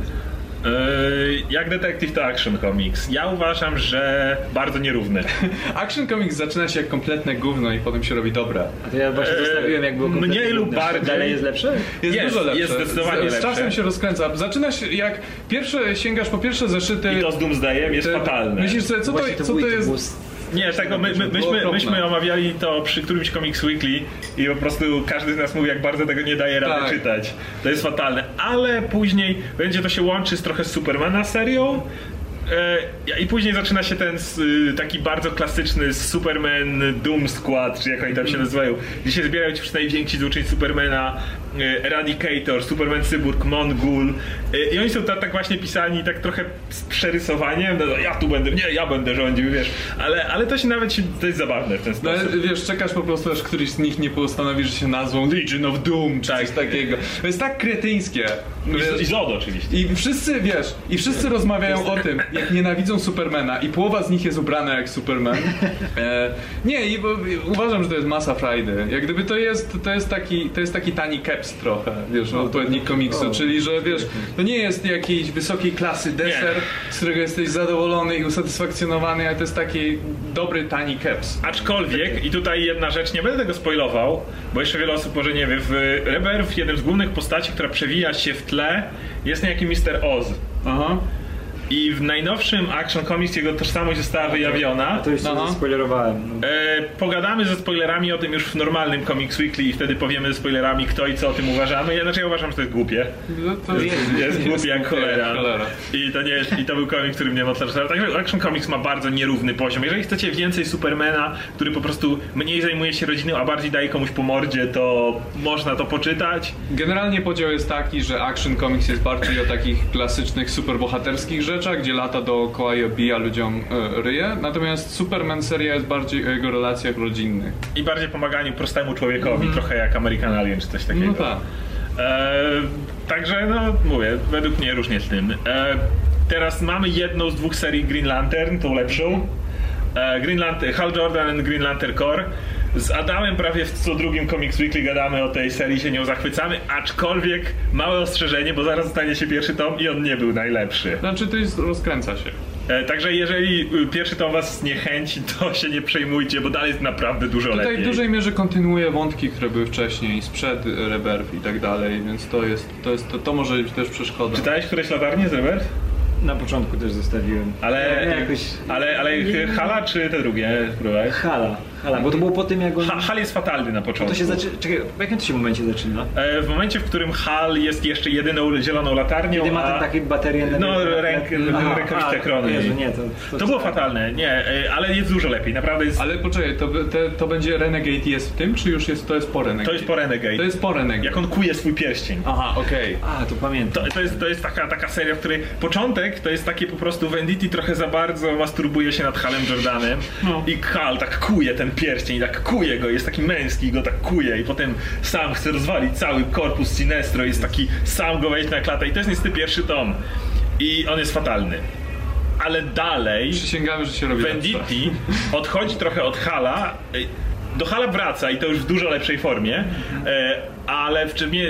Eee, jak Detective to Action Comics. Ja uważam, że bardzo nierówny. Action Comics zaczyna się jak kompletne gówno i potem się robi dobre. A to ja właśnie Eee, zostawiłem jak było kompletnie mniej lub trudne. bardziej. Dalej jest lepsze? Jest, Jest, dużo lepsze. jest zdecydowanie z, z czasem lepsze. się rozkręca. Zaczyna się jak pierwsze sięgasz po pierwsze zeszyty. I to z Doomsdayem jest fatalne. Myślisz sobie, co to, Właśnie co to jest? Nie, tego my, my, Było myśmy, myśmy omawiali to przy którymś Comics Weekly i po prostu każdy z nas mówi, jak bardzo tego nie daje rady Tak. czytać. To jest fatalne. Ale później będzie to się łączy z trochę z Supermana serią. E, I później zaczyna się ten y, taki bardzo klasyczny Superman Doom Squad, czy jak oni tam się nazywają, gdzie się zbierają ci wszyscy najwięksi złoczyńcy Supermana, e, Eradicator, Superman Cyborg, Mongul. E, I oni są tak, tak właśnie pisani, tak trochę z przerysowaniem. No, ja tu będę, nie, ja będę rządził, wiesz. Ale, ale to się nawet się, to jest zabawne w ten No, sposób. ale wiesz, czekasz po prostu, aż któryś z nich nie postanowi, że się nazwą Legion of Doom, czy coś takiego. To jest tak kretyńskie. I, I Zod oczywiście. I wszyscy, wiesz, i wszyscy rozmawiają o tym, jak nienawidzą Supermana i połowa z nich jest ubrana jak Superman. E, nie, i bo, i uważam, że to jest masa frajdy. Jak gdyby to jest, to jest taki, to jest taki tani caps trochę, wiesz, odpowiednik komiksu, czyli, że wiesz, to nie jest jakiejś wysokiej klasy deser, z którego jesteś zadowolony i usatysfakcjonowany, ale to jest taki dobry, tani caps. Aczkolwiek, i tutaj jedna rzecz, nie będę tego spoilował, bo jeszcze wiele osób może nie wie, w Rebirth jednym z głównych postaci, która przewija się w tle, jest niejaki Mr. Oz. Aha. I w najnowszym Action Comics jego tożsamość została wyjawiona. A to już Aha. sobie spoilerowałem. No. E, pogadamy ze spoilerami o tym już w normalnym Comics Weekly i wtedy powiemy ze spoilerami kto i co o tym uważamy. Ja, znaczy ja uważam, że to jest głupie. No to Jest, jest głupi jak cholera. cholera. I to nie jest, i to był komiks, który mnie mocno rozczarował. Także Action Comics ma bardzo nierówny poziom. Jeżeli chcecie więcej Supermana, który po prostu mniej zajmuje się rodziną, a bardziej daje komuś po mordzie, to można to poczytać. Generalnie podział jest taki, że Action Comics jest bardziej o takich klasycznych, superbohaterskich rzeczach, gdzie lata dookoła i obija ludziom e, ryje. Natomiast Superman seria jest bardziej o jego relacjach rodzinnych. I bardziej pomaganiu prostemu człowiekowi, trochę jak American Alien czy coś takiego. No tak. E, także, no mówię, według mnie różnie z tym. E, teraz mamy jedną z dwóch serii Green Lantern, tą lepszą. E, Green Lantern, Hal Jordan and Green Lantern Corps. Z Adamem prawie w co drugim Comics Weekly gadamy o tej serii, się nią zachwycamy, aczkolwiek małe ostrzeżenie, bo zaraz stanie się pierwszy tom i on nie był najlepszy. Znaczy to jest, rozkręca się. E, Także jeżeli y, pierwszy tom was zniechęci, to się nie przejmujcie, bo dalej jest naprawdę dużo Tutaj lepiej. w dużej mierze kontynuuje wątki, które były wcześniej, sprzed Rebirth i tak dalej, więc to jest, to, jest, to, to może być też przeszkoda. Czytałeś któreś latarnie, Robert? Na początku też zostawiłem. Ale, Ja jakoś... ale, ale Hala czy te drugie próbowałeś? Hala, hala, bo to było po tym jak on... Ha, Hal jest fatalny na początku. To się zaczyna... Czekaj, w jakim to się momencie zaczyna? E, W momencie, w którym Hal jest jeszcze jedyną zieloną latarnią, Kiedy ma a... ten taki baterię... No, na- ręk- Aha, rękawice a, krony. Jezu, nie, to... To, To było fatalne, nie, e, ale jest dużo lepiej, naprawdę jest... Ale poczekaj, to, te, to będzie Renegade jest w tym, czy już jest, to jest po Renegade? To jest po Renegade. To jest po Renegade. Jak on kuje swój pierścień. Aha, okej. A, to pamiętam. To, to, jest, to jest taka, taka seria, w której początek to jest takie po prostu Venditti trochę za bardzo masturbuje się nad Halem Jordanem No. i Hal tak kuje ten pierścień, tak kuje go, jest taki męski, go tak kuje i potem sam chce rozwalić cały korpus Sinestro, jest taki sam go wejść na klatę i to jest niestety pierwszy tom i on jest fatalny. Ale dalej Przysięgamy, że się robi. Venditti odchodzi trochę od Hala. y, Do Hala wraca i to już w dużo lepszej formie, e, ale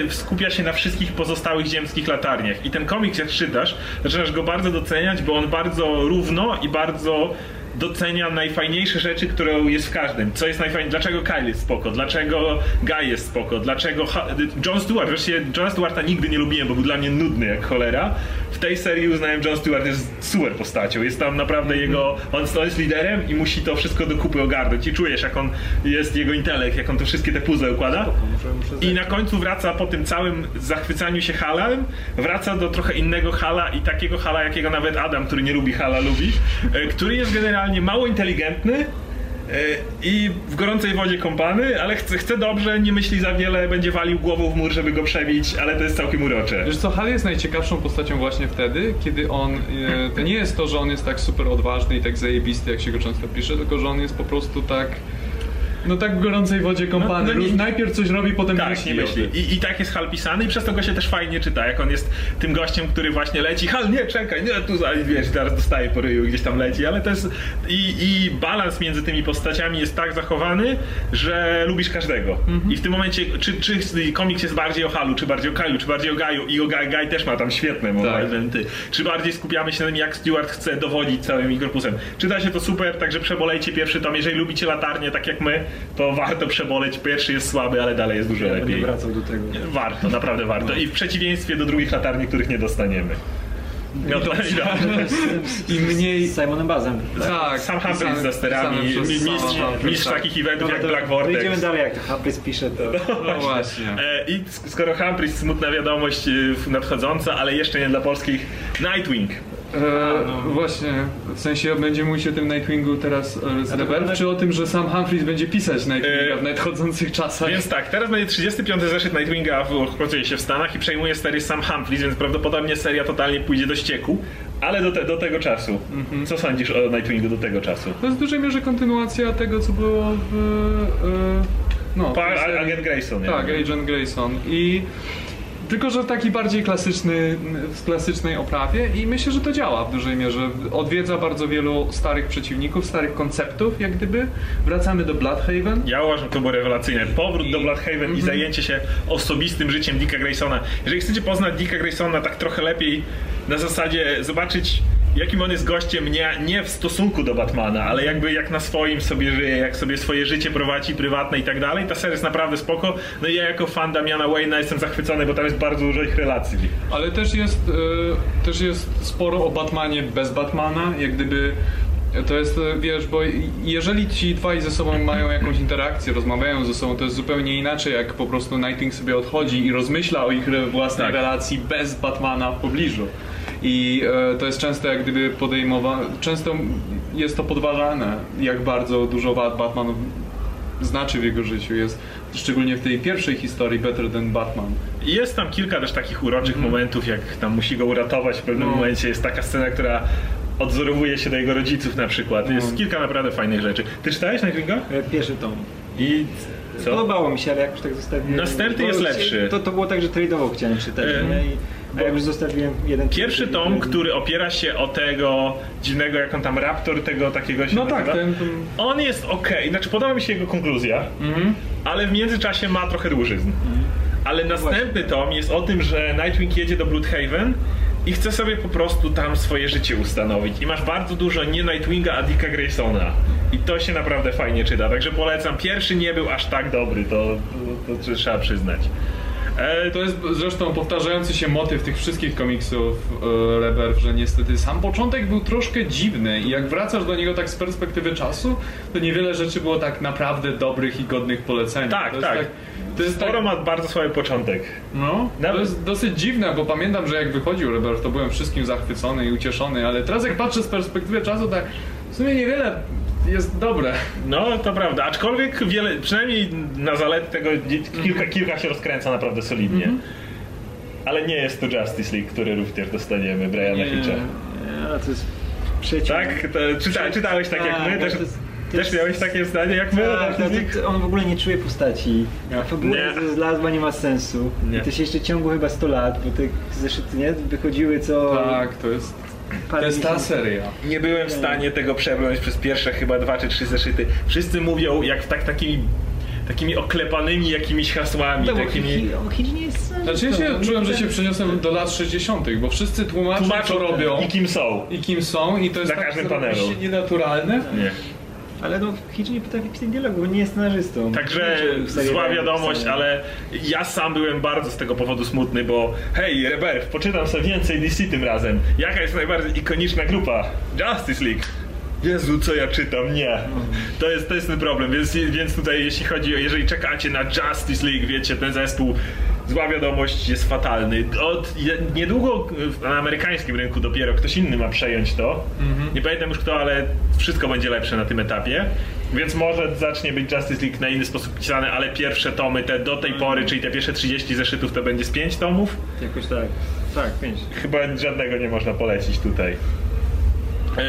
skupia się na wszystkich pozostałych ziemskich latarniach. I ten komiks, jak czytasz, zaczynasz go bardzo doceniać, bo on bardzo równo i bardzo docenia najfajniejsze rzeczy, które jest w każdym. Co jest najfajniejsze? Dlaczego Kyle jest spoko? Dlaczego Guy jest spoko? Dlaczego ha- John Stewart? Wreszcie John Stewarta nigdy nie lubiłem, bo był dla mnie nudny jak cholera. W tej serii uznałem, John Stewart jest super postacią. Jest tam naprawdę jego... On, on jest liderem i musi to wszystko do kupy ogarnąć. I czujesz, jak on jest, jego intelekt, jak on to wszystkie te puzzle układa. Muszę, muszę I na końcu wraca po tym całym zachwycaniu się Halem, wraca do trochę innego Hala i takiego Hala, jakiego nawet Adam, który nie lubi Hala, lubi, e, który jest generalnie mało inteligentny e, i w gorącej wodzie kąpany, ale chce, chce dobrze, nie myśli za wiele, będzie walił głową w mur, żeby go przebić, ale to jest całkiem urocze. Wiesz co, Hal jest najciekawszą postacią właśnie wtedy, kiedy on, e, to nie jest to, że on jest tak super odważny i tak zajebisty, jak się go często pisze, tylko że on jest po prostu tak, no tak w gorącej wodzie kąpany. No, no nie- Najpierw coś robi, potem Tak, myśli nie myśli. I, I tak jest Hal pisany i przez to go się też fajnie czyta, jak on jest tym gościem, który właśnie leci, Hal nie, czekaj, nie, tu za- wiesz, teraz dostaje po ryju, gdzieś tam leci, ale to jest i, i balans między tymi postaciami jest tak zachowany, że lubisz każdego. Mhm. I w tym momencie, czy, czy komiks jest bardziej o Halu, czy bardziej o Kaju, czy bardziej o Gaju i o Guy, Guy też ma tam świetne Tak. momenty, czy bardziej skupiamy się na tym, jak Stewart chce dowodzić całym korpusem. Czyta się to super, także przebolejcie pierwszy tom, jeżeli lubicie latarnie tak jak my, to warto przeboleć, pierwszy jest słaby, ale dalej jest dużo Ja lepiej. wracał do tego. Warto, naprawdę warto. I w przeciwieństwie do drugich latarni, których nie dostaniemy. No to, I mniej... Z Simonem Bazem. Tak, Sam Humphries pisane- z zasterami, pisane przez mistrz, mistrz tak. takich eventów jak to Black Vortex. dalej, jak to Humphries pisze, to... No właśnie. E, I sk- skoro Humphries, smutna wiadomość e, nadchodząca, ale jeszcze nie dla polskich, Nightwing. E, Właśnie, w sensie będziemy mówić o tym Nightwingu teraz e, Rebel, czy o tym, że sam Humphries będzie pisać Nightwinga E, w nadchodzących czasach? Więc tak, teraz będzie 35. zeszyt Nightwinga, w- się w Stanach i przejmuje serię sam Humphries, więc prawdopodobnie seria totalnie pójdzie do ścieku, ale do, te, do tego czasu. Mhm. Co sądzisz o Nightwingu do tego czasu? To jest w dużej mierze kontynuacja tego, co było w... No, Agent Grayson. Tak, Agent Grayson. I tylko, że taki bardziej klasyczny, w klasycznej oprawie i myślę, że to działa w dużej mierze. Odwiedza bardzo wielu starych przeciwników, starych konceptów, jak gdyby. Wracamy do Bloodhaven. Ja uważam, że to było rewelacyjne. Powrót I- do Bloodhaven Mhm. i zajęcie się osobistym życiem Dicka Graysona. Jeżeli chcecie poznać Dicka Graysona tak trochę lepiej, na zasadzie zobaczyć, jakim on jest gościem, nie, nie w stosunku do Batmana, ale jakby jak na swoim sobie żyje, jak sobie swoje życie prowadzi, prywatne i tak dalej, ta seria jest naprawdę spoko. No i ja jako fan Damiana Wayne'a jestem zachwycony, bo tam jest bardzo dużo ich relacji. Ale też jest, e, też jest sporo o Batmanie bez Batmana, jak gdyby to jest, e, wiesz, bo jeżeli ci dwaj ze sobą mają jakąś interakcję, rozmawiają ze sobą, to jest zupełnie inaczej, jak po prostu Nightwing sobie odchodzi i rozmyśla o ich własnej Tak. relacji bez Batmana w pobliżu. I e, to jest często jak gdyby podejmowane, często jest to podważane, jak bardzo dużo Bat- Batman znaczy w jego życiu. Jest szczególnie w tej pierwszej historii Better Than Batman. Jest tam kilka też takich uroczych momentów, jak tam musi go uratować w pewnym No. momencie. Jest taka scena, która odzorowuje się do jego rodziców na przykład. Jest No. kilka naprawdę fajnych rzeczy. Ty czytałeś Nightwinga? E, Pierwszy tom. I co? Podobało mi się, ale jakoś tak zostawiłem. Następny jest lepszy. To, to było tak, że trade'owo chciałem czytać, E. A ja już zostawiłem jeden... Pierwszy tom, który opiera się o tego dziwnego, jak on tam raptor, tego takiego się No tak, ten... ten... On jest ok, znaczy podoba mi się jego konkluzja, ale w międzyczasie ma trochę dłużyzn. Ale następny tom jest o tym, że Nightwing jedzie do Bloodhaven i chce sobie po prostu tam swoje życie ustanowić. I masz bardzo dużo nie Nightwinga, a Dicka Graysona. I to się naprawdę fajnie czyta, także polecam. Pierwszy nie był aż tak dobry, to, to, to trzeba przyznać. E, To jest zresztą powtarzający się motyw tych wszystkich komiksów e, że niestety sam początek był troszkę dziwny i jak wracasz do niego tak z perspektywy czasu, to niewiele rzeczy było tak naprawdę dobrych i godnych polecenia. Tak, to jest tak. to jest tak, Sporo ma bardzo słaby początek. no, to Nawet- jest dosyć dziwne, bo pamiętam, że jak wychodził Rebirth, to byłem wszystkim zachwycony i ucieszony, ale teraz jak patrzę z perspektywy czasu, tak w sumie niewiele jest dobre. No, to prawda. Aczkolwiek wiele, przynajmniej na zalety tego kilka, kilka się rozkręca naprawdę solidnie. Ale nie jest to Justice League, który również dostaniemy Briana Nie. Hitcha. A, to jest przeciw. Tak? To, czyta, czytałeś tak jak Tak, my? to Też, też miałeś takie zdanie jak my? Tak, no, to, on w ogóle nie czuje postaci. A fabuła Nie. jest zlazła, nie ma sensu. Nie. I to się jeszcze ciągło chyba 100 lat, bo te zeszyty nie wychodziły co Tak, to jest, to jest ta seria. Nie byłem w stanie tego przebrnąć przez pierwsze chyba dwa czy trzy zeszyty. Wszyscy mówią jak w tak, takimi, takimi oklepanymi jakimiś hasłami, No, takimi... Hi- o, Hitch nie jest... Znaczy ja się czułem, że się przeniosłem do lat 60., bo wszyscy tłumaczą, Tłumaczą co robią i kim są. i kim są i to jest Na tak każdym panelu. nienaturalne. Nie. Ale no, Hitch nie potrafi pisać dialogu, bo nie jest scenarzystą. Także zła wiadomość, ale ja sam byłem bardzo z tego powodu smutny, bo hej, Rebirth, poczytam sobie więcej DC tym razem. Jaka jest najbardziej ikoniczna grupa? Justice League. Jezu, co ja czytam? Nie. To jest, to jest ten problem, więc, więc tutaj jeśli chodzi o, jeżeli czekacie na Justice League, wiecie, ten zespół, zła wiadomość jest fatalny. Od, niedługo na amerykańskim rynku dopiero ktoś inny ma przejąć to. Nie pamiętam już kto, ale wszystko będzie lepsze na tym etapie. Więc może zacznie być Justice League na inny sposób pisane, ale pierwsze tomy, te do tej pory, czyli te pierwsze 30 zeszytów, to będzie z 5 tomów. Jakoś tak. Tak, pięć. Chyba żadnego nie można polecić tutaj. E,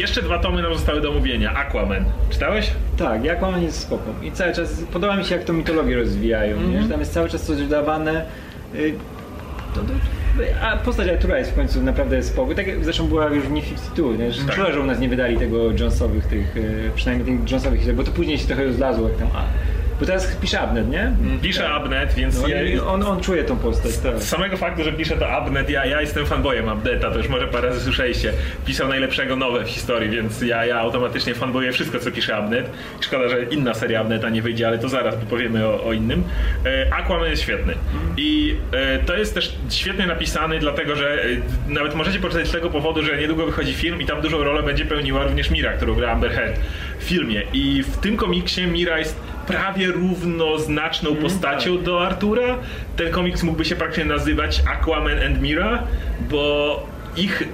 jeszcze dwa tomy nam zostały do mówienia. Aquaman. Czytałeś? Tak, on jest spoko. I cały czas podoba mi się, jak to mitologię rozwijają. Nie? Że tam jest cały czas coś dodawane. Y, To, to, a postać Artura jest w końcu naprawdę spoko. Tak jak zresztą była już w New 52, nie? Że Tak. szkoda, że u nas nie wydali tego Jonesowych, tych, y, przynajmniej tych Jonesowych bo to później się trochę rozlazło, jak tam. A, bo teraz pisze Abnet, nie? Pisze Abnet, więc No, ja, on, on czuje tą postać, tak. z samego faktu, że pisze to Abnet, ja, ja jestem fanboyem Abneta, to już może parę razy słyszeliście. Pisał najlepszego nowe w historii, więc ja, ja automatycznie fanboję wszystko, co pisze Abnet. Szkoda, że inna seria Abneta nie wyjdzie, ale to zaraz powiemy o, o innym. E, Aquaman jest świetny. I e, to jest też świetnie napisany, dlatego że e, nawet możecie poczytać z tego powodu, że niedługo wychodzi film i tam dużą rolę będzie pełniła również Mira, którą gra Amber Heard w filmie. I w tym komiksie Mira jest prawie równoznaczną postacią do Artura. Ten komiks mógłby się praktycznie nazywać Aquaman and Mira, bo ich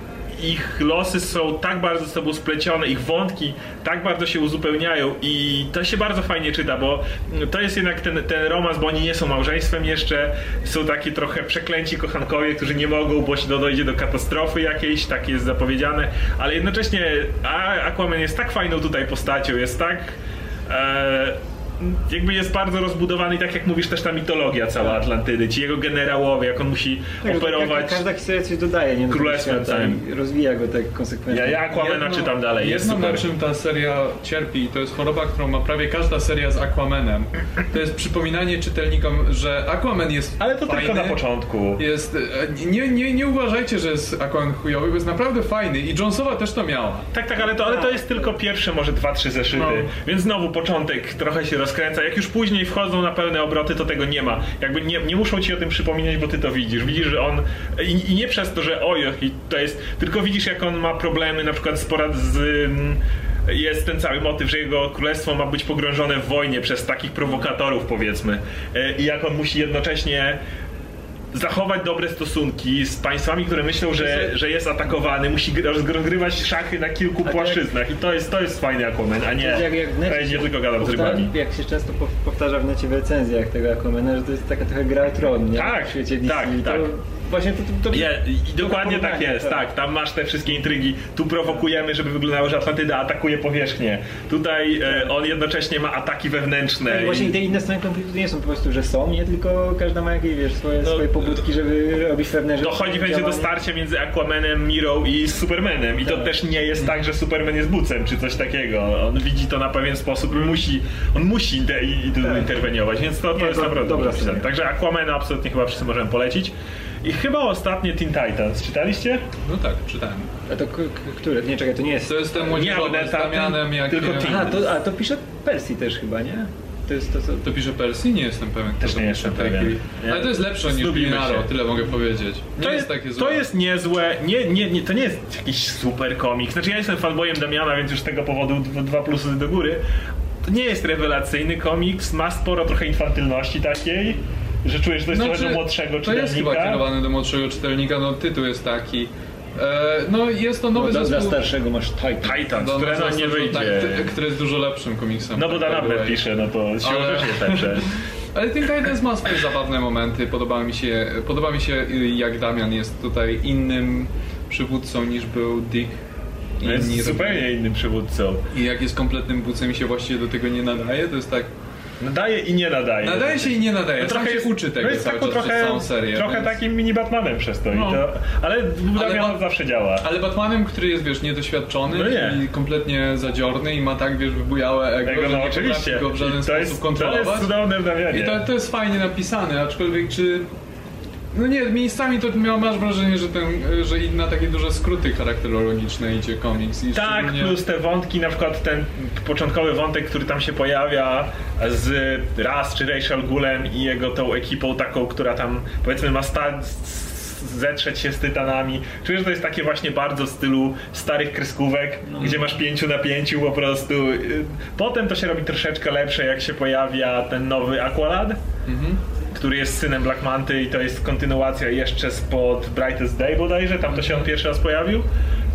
ich losy są tak bardzo z sobą splecione, ich wątki tak bardzo się uzupełniają i to się bardzo fajnie czyta, bo to jest jednak ten, ten romans, bo oni nie są małżeństwem jeszcze, są takie trochę przeklęci kochankowie, którzy nie mogą, bo się dojdzie do katastrofy jakiejś, tak jest zapowiedziane, ale jednocześnie Aquaman jest tak fajną tutaj postacią, jest tak... E, jakby jest bardzo rozbudowany i tak jak mówisz też ta mitologia cała Atlantydy, ci jego generałowie, jak on musi Tak, operować. ka- Każda historia coś dodaje, nie? Królestwem całym. i Rozwija go tak konsekwentnie. Ja, ja Aquamana czytam dalej, jest jedno super. na czym ta seria cierpi, i to jest choroba, którą ma prawie każda seria z Aquamanem, to jest przypominanie czytelnikom, że Aquaman jest Ale to fajny, tylko na początku. Jest, e, nie, nie, nie uważajcie, że jest Aquaman chujowy, bo jest naprawdę fajny i Jonesowa też to miała. Tak, tak, ale to, ale to jest tylko pierwsze, może dwa, trzy zeszyty. No. Więc znowu początek trochę się rozkręca. Jak już później wchodzą na pełne obroty, to tego nie ma. Jakby nie, nie muszą ci o tym przypominać, bo ty to widzisz. Widzisz, że on. I, i nie przez to, że oj, to jest. Tylko widzisz, jak on ma problemy, na przykład z porad z. mm, Jest ten cały motyw, że jego królestwo ma być pogrążone w wojnie przez takich prowokatorów, powiedzmy. E, I jak on musi jednocześnie zachować dobre stosunki z państwami, które myślą, że, że jest atakowany, musi gr- rozgrywać szachy na kilku tak płaszczyznach i to jest, to jest fajny Aquaman, a nie, Jak, jak w necie nie tylko gadam z rybami. Jak się często pow- powtarza w necie w recenzjach tego Aquamana, że to jest taka trochę gra o tron, nie? Tak, w świecie DC. tak, to tak. Właśnie to, to, to Je, I dokładnie tak jest, tak. Tam masz te wszystkie intrygi. Tu prowokujemy, żeby wyglądało, że Atlantyda atakuje powierzchnię. Tutaj e, on jednocześnie ma ataki wewnętrzne. Tak, właśnie i- te inne strony konfliktu nie są po prostu, że są, nie tylko każda ma jakieś, wiesz, swoje, No, swoje pobudki, żeby robić pewne rzeczy. Dochodzi będzie do starcia między Aquamanem, Mirą i Supermanem. I to Tak. też nie jest tak, że Superman jest bucem czy coś takiego. On widzi to na pewien sposób i musi, on musi inter, Tak. interweniować, więc to, to Nie, jest to naprawdę dobra. Także Aquamana absolutnie chyba wszyscy możemy polecić. I chyba ostatnie Teen Titans. Czytaliście? No tak, czytałem. A to k- k- które? Nie, czekaj, to nie jest... To jest ten Nie, młodzieżowy z Damianem, jak tylko Teen. A to, a, to pisze Persji też chyba, nie? To jest to, co... To pisze Persji? Nie jestem pewien. kto Też nie jestem taki. pewien. Ale to jest lepsze niż Binaro, tyle mogę powiedzieć. Nie To jest, jest, takie złe. to jest niezłe, nie, nie, nie, to nie jest jakiś super komiks. Znaczy ja jestem fanboyem Damiana, więc już z tego powodu dwa, dwa plusy do góry. To nie jest rewelacyjny komiks, ma sporo trochę infantylności takiej, że czujesz, że to jest Znaczy, trochę do młodszego To jest chyba czytelnika. kierowane do młodszego czytelnika, no tytuł jest taki. E, no jest to No, nowy dla, dla zespół. starszego masz Titan. Do- które no nie wyjdzie. Tak, ty- który jest dużo lepszym komiksem. No bo by the Danabler way. pisze, no to siłą Ale- jest lepsze. Ale Teen Titans ma swoje zabawne momenty. Podoba mi się, podoba mi się jak Damian jest tutaj innym przywódcą niż był Dick. No jest zupełnie innym przywódcą. I jak jest kompletnym bucem i się właściwie do tego nie nadaje, to jest tak... Nadaje i nie nadaje. Nadaje się i nie nadaje. No Sam się uczy tego no jest cały taką czas trochę, całą serię. trochę więc- takim mini Batmanem przez to. No. I to ale Damian ba- zawsze działa. Ale Batmanem, który jest, wiesz, niedoświadczony No nie. i kompletnie zadziorny i ma tak, wiesz, wybujałe ego, Tego, że no nie oczywiście. go w żaden I to sposób jest, to kontrolować. jest cudowne w Damianie. I to, to jest fajnie napisane, aczkolwiek czy... No nie, miejscami to miał, masz wrażenie, że, ten, że na takie duże skróty charakterologiczne idzie komiks. I Tak, szczególnie- plus te wątki, na przykład ten początkowy wątek, który tam się pojawia z Raz czy Rachel Gulem i jego tą ekipą taką, która tam powiedzmy ma sta- zetrzeć się z tytanami. Czuję, że to jest takie właśnie bardzo w stylu starych kreskówek, gdzie masz pięciu na pięciu po prostu. Potem to się robi troszeczkę lepsze, jak się pojawia ten nowy Aqualad. Który jest synem Black Manty i to jest kontynuacja jeszcze spod Brightest Day bodajże, tam to się on pierwszy raz pojawił.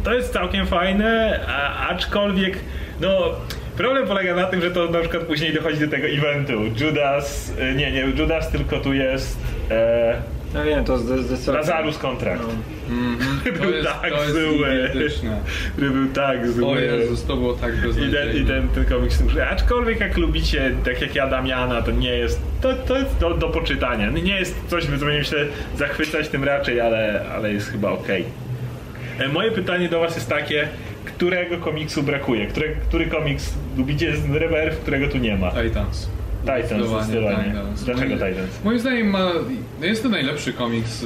To jest całkiem fajne, a, aczkolwiek no problem polega na tym, że to na przykład później dochodzi do tego eventu. Judas, e, nie, nie Judas, tylko tu jest e, No wiem, to zdecydowanie. Lazarus kontrakt. Mhm. To Był jest, tak to zły. Który był tak zły. O Jezus, to było tak I ten, beznadziejne. I ten, ten komiks, aczkolwiek jak lubicie, tak jak ja Damiana, to nie jest, to, to jest do, do poczytania. Nie jest coś, co będziemy się zachwycać tym raczej, ale, ale jest chyba okej. E, Moje pytanie do was jest takie, którego komiksu brakuje? Które, który komiks lubicie z Reverb, którego tu nie ma? Titans. Titans, zdecydowanie. Titans. Dlaczego Moim- Titans? Moim zdaniem ma, jest to najlepszy komiks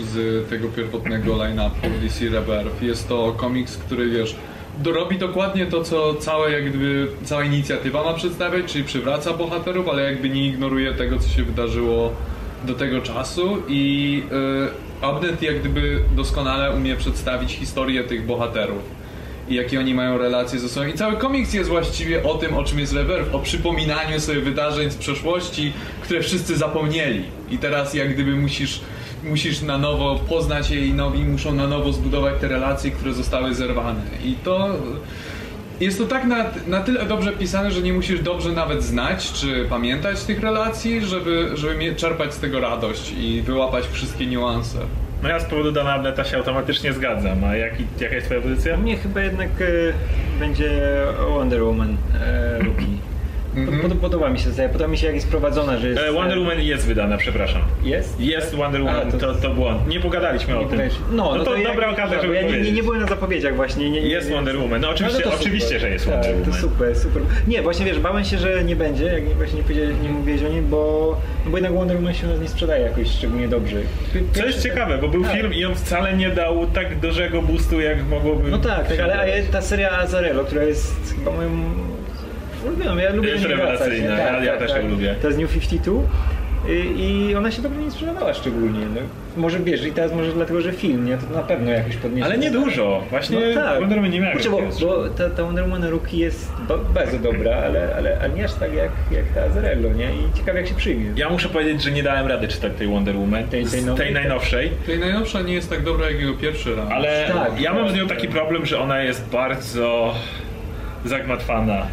z tego pierwotnego line-upu DC Rebirth. Jest to komiks, który wiesz, dorobi dokładnie to, co całe, jak gdyby, cała inicjatywa ma przedstawiać, czyli przywraca bohaterów, ale jakby nie ignoruje tego, co się wydarzyło do tego czasu i yy, Abnet jak gdyby doskonale umie przedstawić historię tych bohaterów i jakie oni mają relacje ze sobą. I cały komiks jest właściwie o tym, o czym jest Reverb, o przypominaniu sobie wydarzeń z przeszłości, które wszyscy zapomnieli. I teraz jak gdyby musisz, musisz na nowo poznać je i nowi muszą na nowo zbudować te relacje, które zostały zerwane. I to... Jest to tak na, na tyle dobrze pisane, że nie musisz dobrze nawet znać czy pamiętać tych relacji, żeby, żeby czerpać z tego radość i wyłapać wszystkie niuanse. No ja z powodu Dana Abneta się automatycznie zgadzam, a jaki, jaka jest twoja pozycja? Mnie chyba jednak e, będzie Wonder Woman e. Mhm. Pod, podoba mi się seria, podoba mi się jak jest prowadzona, że jest... E, Wonder Woman jest wydana, przepraszam. Jest? Jest Wonder Woman, A, to, to- to, błąd. Nie pogadaliśmy o tym. No, no, to, jak- dobra okazja, no, żeby ja nie, nie, nie byłem na zapowiedziach właśnie. Nie, nie, Jest nie, Wonder Woman. No oczywiście, to oczywiście super. że jest tak, Wonder to Woman. super, super. Nie, właśnie wiesz, bałem się, że nie będzie, jak właśnie nie, nie mówiłeś o nim, bo, no bo jednak Wonder Woman się u nas nie sprzedaje jakoś szczególnie dobrze. Co jest ciekawe, bo był Tak. film i on wcale nie dał tak dużego boostu, jak mogłoby. No tak, tak ale ta seria Azarello, która jest chyba moją ulubioną, ja lubię Jest do niej wracać, rewelacyjna, nie? ja- ja też ją lubię. To jest New 52 i, i ona się dobrze nie sprzedawała szczególnie. No, może wiesz, i teraz może dlatego, że film, nie? To na pewno jakoś podniesie. Ale nie dużo. Właśnie No tak. Wonder Woman nie miała Kurczę, bo, bo ta, ta Wonder Woman Rookie jest ba- bardzo dobra, ale, ale, ale nie aż tak jak, jak ta Azarello, nie? I ciekawe jak się przyjmie. Ja muszę powiedzieć, że nie dałem rady czytać tej Wonder Woman, Tej- tej tej najnowszej, Tej najnowsza nie jest tak dobra jak jego pierwszy raz. ale Tak, ja mam z nią tak. taki problem, że ona jest bardzo zagmatwana.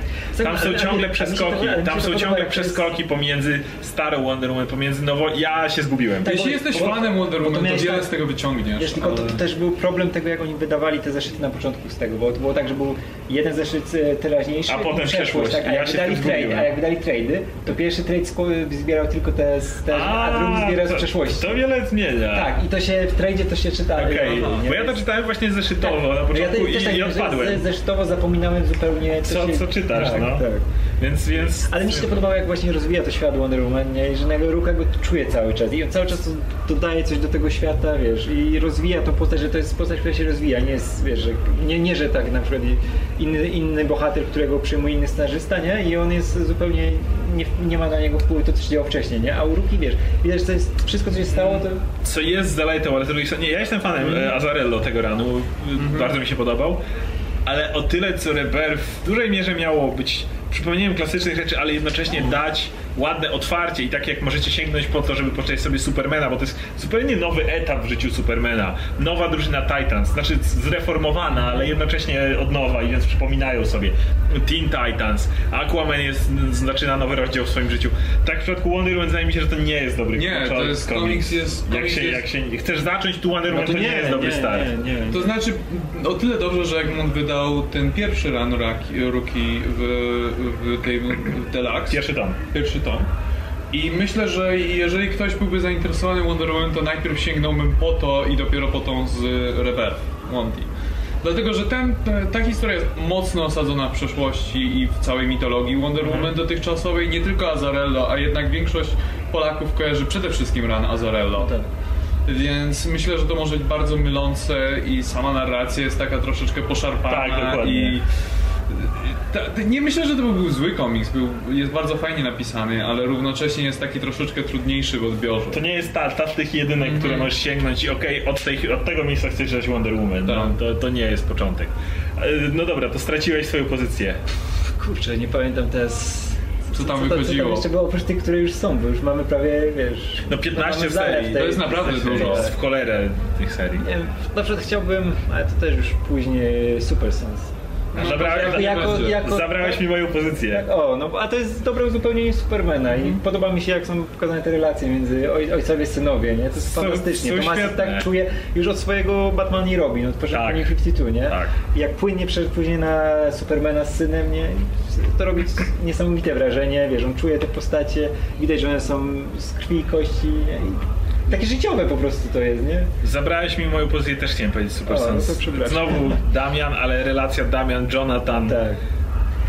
Tam są ciągle przeskoki, tam są ciągle przeskoki pomiędzy starą Wonder Woman, pomiędzy nową... Ja się zgubiłem. Tak, Jeśli bo- jesteś bo- fanem Wonder Woman, to wiele tak- z tego wyciągniesz. Wiesz, tylko to, ale- to też był problem tego, jak oni wydawali te zeszyty na początku z tego, bo to było tak, że był jeden zeszyt e, teraźniejszy A potem i przeszłość. tak, a, Ja jak się wydali trade, a jak wydali trady, to pierwszy trade zbierał tylko te, te a, drugi zbierał z to- przeszłości. To wiele zmienia. Tak, i to się w tradzie to się czyta. Okej, nie? bo ja to czytałem właśnie zeszytowo na No ja początku też, też tak, i, i odpadłem. ze- Zeszytowo zapominałem zupełnie Co, się... co czytasz, tak, no. Tak. Więc, więc... Ale mi się to podobało, jak właśnie rozwija to świat Wonder Woman, nie? I że nagle Ruka go czuje cały czas. I on cały czas dodaje coś do tego świata, wiesz, i rozwija tą postać, że to jest postać, która się rozwija. Nie jest, wiesz, że, nie, nie, że tak na przykład inny, inny bohater, którego przyjmuje inny scenarzysta, nie? I on jest zupełnie, nie, nie ma na niego wpływu to, co się działo wcześniej, nie? A u Ruki, wiesz, widać, że to jest, wszystko, co się stało, to co jest zaletą, ale strony, nie, ja jestem fanem mm. Azarello tego ranu, bardzo mi się podobał, ale o tyle, co Rebel w dużej mierze miało być przypomnieniem klasycznych rzeczy, ale jednocześnie dać ładne otwarcie i tak jak możecie sięgnąć po to, żeby poczytać sobie Supermana, bo to jest zupełnie nowy etap w życiu Supermana. Nowa drużyna Titans, znaczy zreformowana, ale jednocześnie od nowa i więc przypominają sobie. Teen Titans, Aquaman jest, zaczyna nowy rozdział w swoim życiu. Tak w przypadku Wonder Woman wydaje mi się, że to nie jest dobry Nie, to komiks. jest- komiks jest- Jak komiks się, jest- jak się chcesz zacząć tu Wonder no Woman, to, nie, jest dobry start. Nie, nie, To znaczy, o tyle dobrze, że Egmont wydał ten pierwszy run Ruki w, w tej w Deluxe. Pierwszy tom. Pierwszy tom. I myślę, że jeżeli ktoś byłby zainteresowany Wonder Woman, to najpierw sięgnąłbym po to i dopiero po tą z Rebirth, Monty. Dlatego, że ten, ta historia jest mocno osadzona w przeszłości i w całej mitologii Wonder Woman dotychczasowej. Nie tylko Azarello, a jednak większość Polaków kojarzy przede wszystkim ran Azarello. Tak. Więc myślę, że to może być bardzo mylące i sama narracja jest taka troszeczkę poszarpana Tak, dokładnie. i nie myślę, że to był zły komiks, był, jest bardzo fajnie napisany, ale równocześnie jest taki troszeczkę trudniejszy w odbiorze. To nie jest ta, ta z tych jedynek, Mhm. które możesz sięgnąć i okej, od, tej- od tego miejsca chcesz czytać Wonder Woman. No, Tak. to, to nie jest początek. E, No dobra, to straciłeś swoją pozycję. Kurczę, nie pamiętam teraz... Co tam co, co wychodziło? tam jeszcze było oprócz tych, które już są, bo już mamy prawie, wiesz... No 15 mamy w serii. tej- To jest naprawdę tej- dużo. W cholerę tych serii. Nie wiem, na przykład chciałbym, ale to też już później Super Sons. No, Zabrałeś, to jako- jako- zabrałeś mi moją pozycję. O, no a to jest dobre uzupełnienie Supermana Mhm. i podoba mi się jak są pokazane te relacje między oj, ojcowie i synowie, nie? To jest Są- fantastycznie. są świetne. tak czuje już od swojego Batman i Robin, od początku Tak. New 52, nie? Tak. I jak płynnie przeszedł później na Supermana z synem, nie? To robi niesamowite wrażenie, wiesz, on czuje te postacie, widać, że one są z krwi i kości, nie? Takie życiowe po prostu to jest, nie? Zabrałeś mi moją pozycję, też chciałem powiedzieć Super O, no Sons. przepraszam. Znowu Damian, ale relacja Damian-Jonathan. Tak.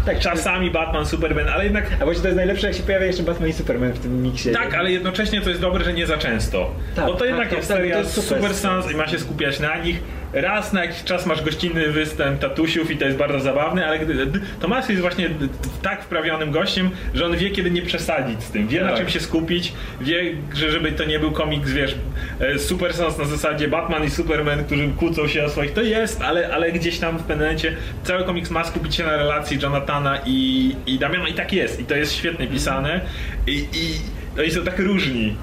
Tak, Czasami Batman, Superman, ale jednak A właśnie to jest najlepsze, jak się pojawia jeszcze Batman i Superman w tym miksie. Tak, ale jednocześnie to jest dobre, że nie za często. Tak, Bo to tak, jednak tak, jest tak, to seria jest super. Super Sons i ma się skupiać na nich. Raz na jakiś czas masz gościnny występ tatusiów i to jest bardzo zabawne, ale gdy, Tomas jest właśnie tak wprawionym gościem, że on wie, kiedy nie przesadzić z tym. Wie, na Tak. czym się skupić, wie, że żeby to nie był komiks, wiesz, e, Super Sons na zasadzie Batman i Superman, którzy kłócą się o swoich. To jest, ale, ale gdzieś tam w pewnym cały komiks ma skupić się na relacji Jonathana i, i Damiana i tak jest. I to jest świetnie pisane. I, i oni są tak różni.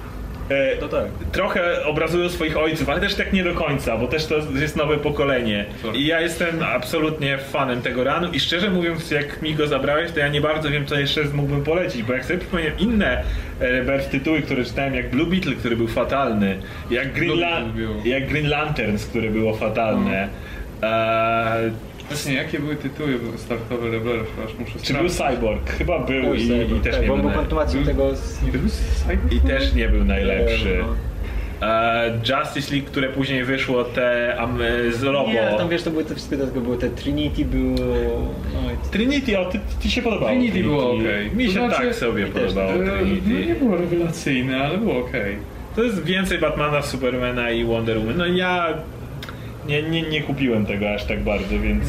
No tak. Trochę obrazują swoich ojców, ale też tak nie do końca, bo też to jest nowe pokolenie. I ja jestem absolutnie fanem tego ranu i szczerze mówiąc, jak mi go zabrałeś, to ja nie bardzo wiem, co jeszcze mógłbym polecić, bo jak sobie przypomniałem inne Rebirth tytuły, które czytałem, jak Blue Beetle, który był fatalny, jak Green, jak Green Lanterns, które było fatalne. E, Właśnie, jakie były tytuły startowe Rebellion? Aż muszę czy był. Cyborg? Chyba był Był i, i Cyborg, też tak, nie bo był. kontynuacją Był- tego z... Był Cyborg? I też nie był najlepszy. No. E, Justice League, które później wyszło, te am, z Robo. Nie, tam wiesz, to były te wszystkie dodatkowe, było te Trinity, było... No, i- Trinity, o, ty, ty się podobało. Trinity było okej. Mi się znaczy, tak sobie mi też. podobało E, No Trinity. nie było rewelacyjne, ale było okej. To jest więcej Batmana, Supermana i Wonder Woman. No ja nie, nie, nie kupiłem tego aż tak bardzo, więc...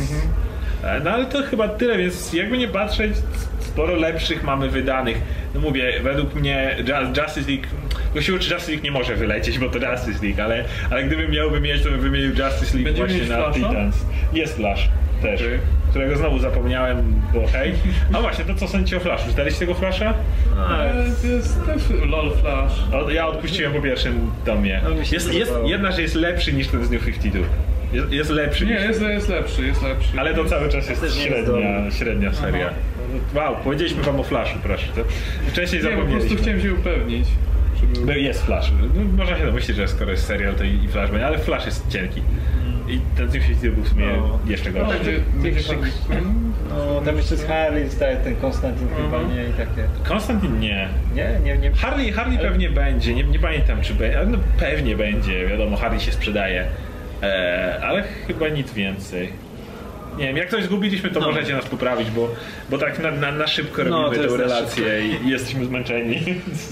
E, No ale to chyba tyle, więc jakby nie patrzeć, sporo lepszych mamy wydanych. No mówię, według mnie Ju- Justice League... Gościu, czy Justice League nie może wylecieć, bo to Justice League, ale, ale gdybym miał wymienić, to bym wymienił Justice League Będziemy właśnie na Flasha? Titans. Jest Flash też, Okej. Którego znowu zapomniałem, bo hej. A właśnie, to co sądzicie o Flashu? Czytaliście tego Flasha? To jest też LOL Flash. O, Ja odpuściłem po pierwszym tomie. No, mi się Jest, jest podobało. jedna, że jest lepszy niż ten z New 52. Jest, jest lepszy Nie, niż... jest, jest lepszy, jest lepszy. Ale to cały czas jest Też nie jest średnia, dobry. średnia seria. Aha. Wow, powiedzieliśmy wam o Flashu, proszę. To wcześniej Nie, po prostu zapomnieliśmy. chciałem się upewnić. Żeby... Bo Jest Flash. No, można się domyślić, że skoro jest serial, to i i Flash będzie, ale Flash jest cienki. I 52 był w sumie No. jeszcze gorszy. No, tam jeszcze z Harley staje ten Konstantin chyba, nie? I takie... Konstantin nie. Nie, nie, nie. Harley, Harley pewnie będzie, nie, nie pamiętam czy będzie, ale no pewnie będzie, wiadomo, Harley się sprzedaje. E, ale chyba nic więcej. Nie wiem, jak coś zgubiliśmy, to No. możecie nas poprawić, bo, bo tak na, na, na szybko No, robimy tę relację i, i jesteśmy zmęczeni.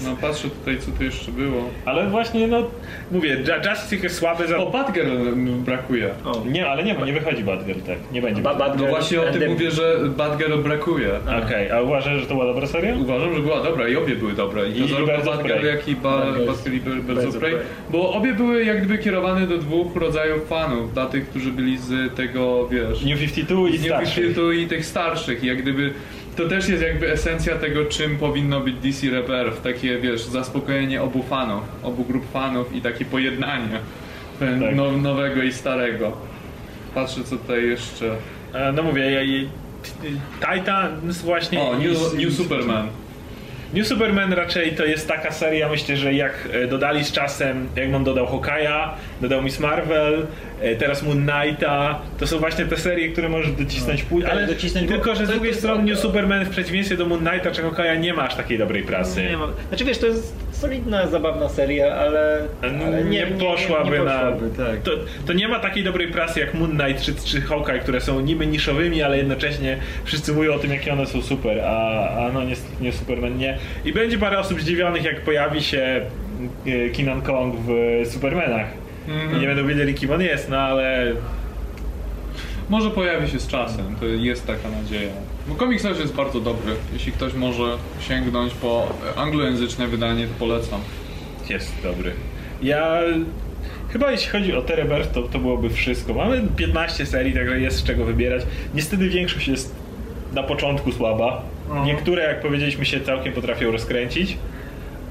No patrzę tutaj, co tu jeszcze było. Ale właśnie, no, mówię, Ju- Justice jest słaby za... O, Batgirl brakuje. O. Nie, ale nie, nie wychodzi Batgirl, tak, nie będzie. Ba- Bad No właśnie o tym mówię, że Batgirl brakuje. Okej, a uważasz, że to była dobra seria? Uważam, że była dobra i obie były dobre. I, I of Batgirl, jak i ba- Batgirl i Birds of. Prey. Bo obie były jak gdyby kierowane do dwóch rodzajów fanów. Dla tych, którzy byli z tego, wiesz... New 52 i z New starszy. 52 i tych starszych. I jak gdyby to też jest jakby esencja tego, czym powinno być DC Rebirth. Takie, wiesz, zaspokojenie obu fanów, obu grup fanów i takie pojednanie Tak. no, nowego i starego. Patrzę, co tutaj jeszcze... E, No mówię, ja, ja, Titans właśnie... O, New, New Superman. New Superman raczej to jest taka seria, myślę, że jak e, dodali z czasem, jak on dodał Hawkeye'a, dodał Miss Marvel, teraz Moon Knighta, to są właśnie te serie, które możesz docisnąć później, tak, ale docisnąć, tylko, że z drugiej strony New Superman w przeciwieństwie do Moon Knighta czy Hawkeye'a nie ma aż takiej dobrej prasy. Nie ma. Znaczy wiesz, to jest solidna, zabawna seria, ale, No, ale nie, poszłaby, nie, nie na. poszłaby, tak. To, to nie ma takiej dobrej prasy jak Moon Knight czy, czy Hawkeye, które są niby niszowymi, ale jednocześnie wszyscy mówią o tym, jakie one są super, a, a no niestety nie Superman nie. I będzie parę osób zdziwionych, jak pojawi się e, Keenan Kong w Supermanach. I nie będą wiedzieli, kim on jest, no ale Może pojawi się z czasem, to jest taka nadzieja. Bo komiks też jest bardzo dobry. Jeśli ktoś może sięgnąć po anglojęzyczne wydanie, to polecam. jest dobry. Ja chyba jeśli chodzi o Terebert, to, to byłoby wszystko. Mamy 15 serii, także jest z czego wybierać. Niestety większość jest na początku słaba. Mhm. Niektóre, jak powiedzieliśmy, się całkiem potrafią rozkręcić.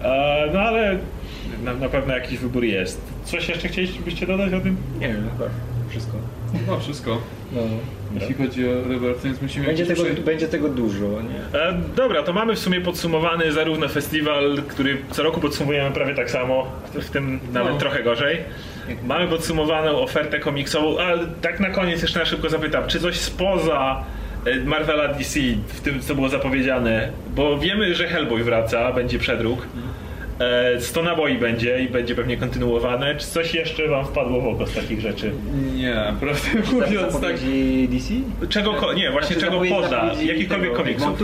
E, No ale na, na pewno jakiś wybór jest. Coś jeszcze chcielibyście dodać o tym? Nie wiem, chyba wszystko. Chyba wszystko. No. Jeśli chodzi o Rebirth, więc musimy Będzie, tego, prze- będzie tego dużo, nie? E, dobra, to mamy w sumie podsumowany zarówno festiwal, który co roku podsumujemy prawie tak samo, w tym nawet No. trochę gorzej. Mamy podsumowaną ofertę komiksową, ale tak na koniec jeszcze na szybko zapytam, czy coś spoza e, Marvela DC w tym, co było zapowiedziane, bo wiemy, że Hellboy wraca, będzie przedruk. E, 100 naboi będzie i będzie pewnie kontynuowane. Czy coś jeszcze wam wpadło w oko z takich rzeczy? Nie, prawdę mówiąc tak. DC? Czego, nie, właśnie Znaczy, czego poza, jakichkolwiek komiksów.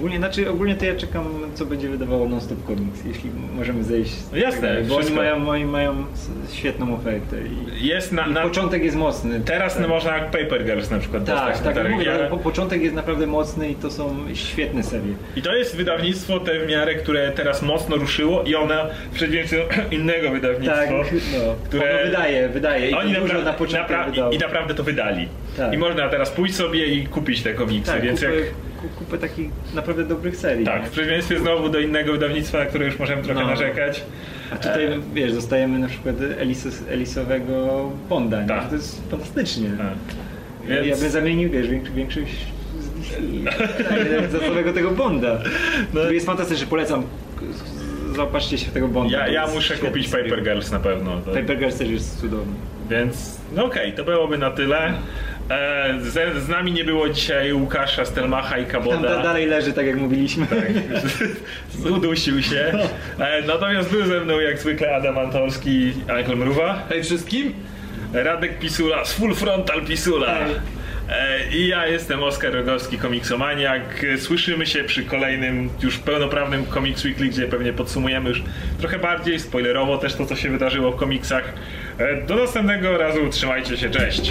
Ogólnie, znaczy, ogólnie to ja czekam, co będzie wydawało Non-Stop Comics, jeśli możemy zejść. z No jasne, tego, Bo oni wszystko. mają, oni mają świetną ofertę i, Jest na, i na, początek jest mocny. teraz tak. no, można jak Paper Girls na przykład Tak, dostać na tak, mówię, ale- po, początek jest naprawdę mocny i to są świetne serie. I to jest wydawnictwo te w miarę, które teraz mocno ruszyło i ona w przeciwieństwie do innego wydawnictwa. Tak, no, które- ono wydaje, wydaje i Oni to dużo na początek napra- wydało. i, I naprawdę to wydali. Tak. I można teraz pójść sobie i kupić te komiksy, tak, więc kupę, jak. Ku- kupę takich naprawdę dobrych serii. Tak, nie? w przeciwieństwie znowu do innego wydawnictwa, na które już możemy trochę No. narzekać. A tutaj, E, wiesz, dostajemy na przykład Elis, Elisowego Bonda, nie? Tak. To jest fantastycznie. tak. Ja, ja Więc- bym zamienił, wiesz, większość, z całego tego Bonda. No. Który jest fantastyczny, polecam. Zaopatrzcie się w tego Bonda. Ja, ja muszę kupić. Paper Girls na pewno. To, Paper Girls też jest cudowny. Więc no okej, to byłoby na tyle. E, z, z nami nie było dzisiaj Łukasza Stelmacha i Tam da, Kaboda. dalej leży, tak jak mówiliśmy. Udusił się. E, natomiast był ze mną jak zwykle Adam Antolski i Michael Mruwa. Hej wszystkim! Radek Pisula z Full Frontal Pisula. Hej. E, I ja jestem Oskar Rogowski, komiksomaniak. Słyszymy się przy kolejnym, już pełnoprawnym Comics Weekly, gdzie pewnie podsumujemy już trochę bardziej spoilerowo też to, co się wydarzyło w komiksach. E, Do następnego razu, trzymajcie się, cześć!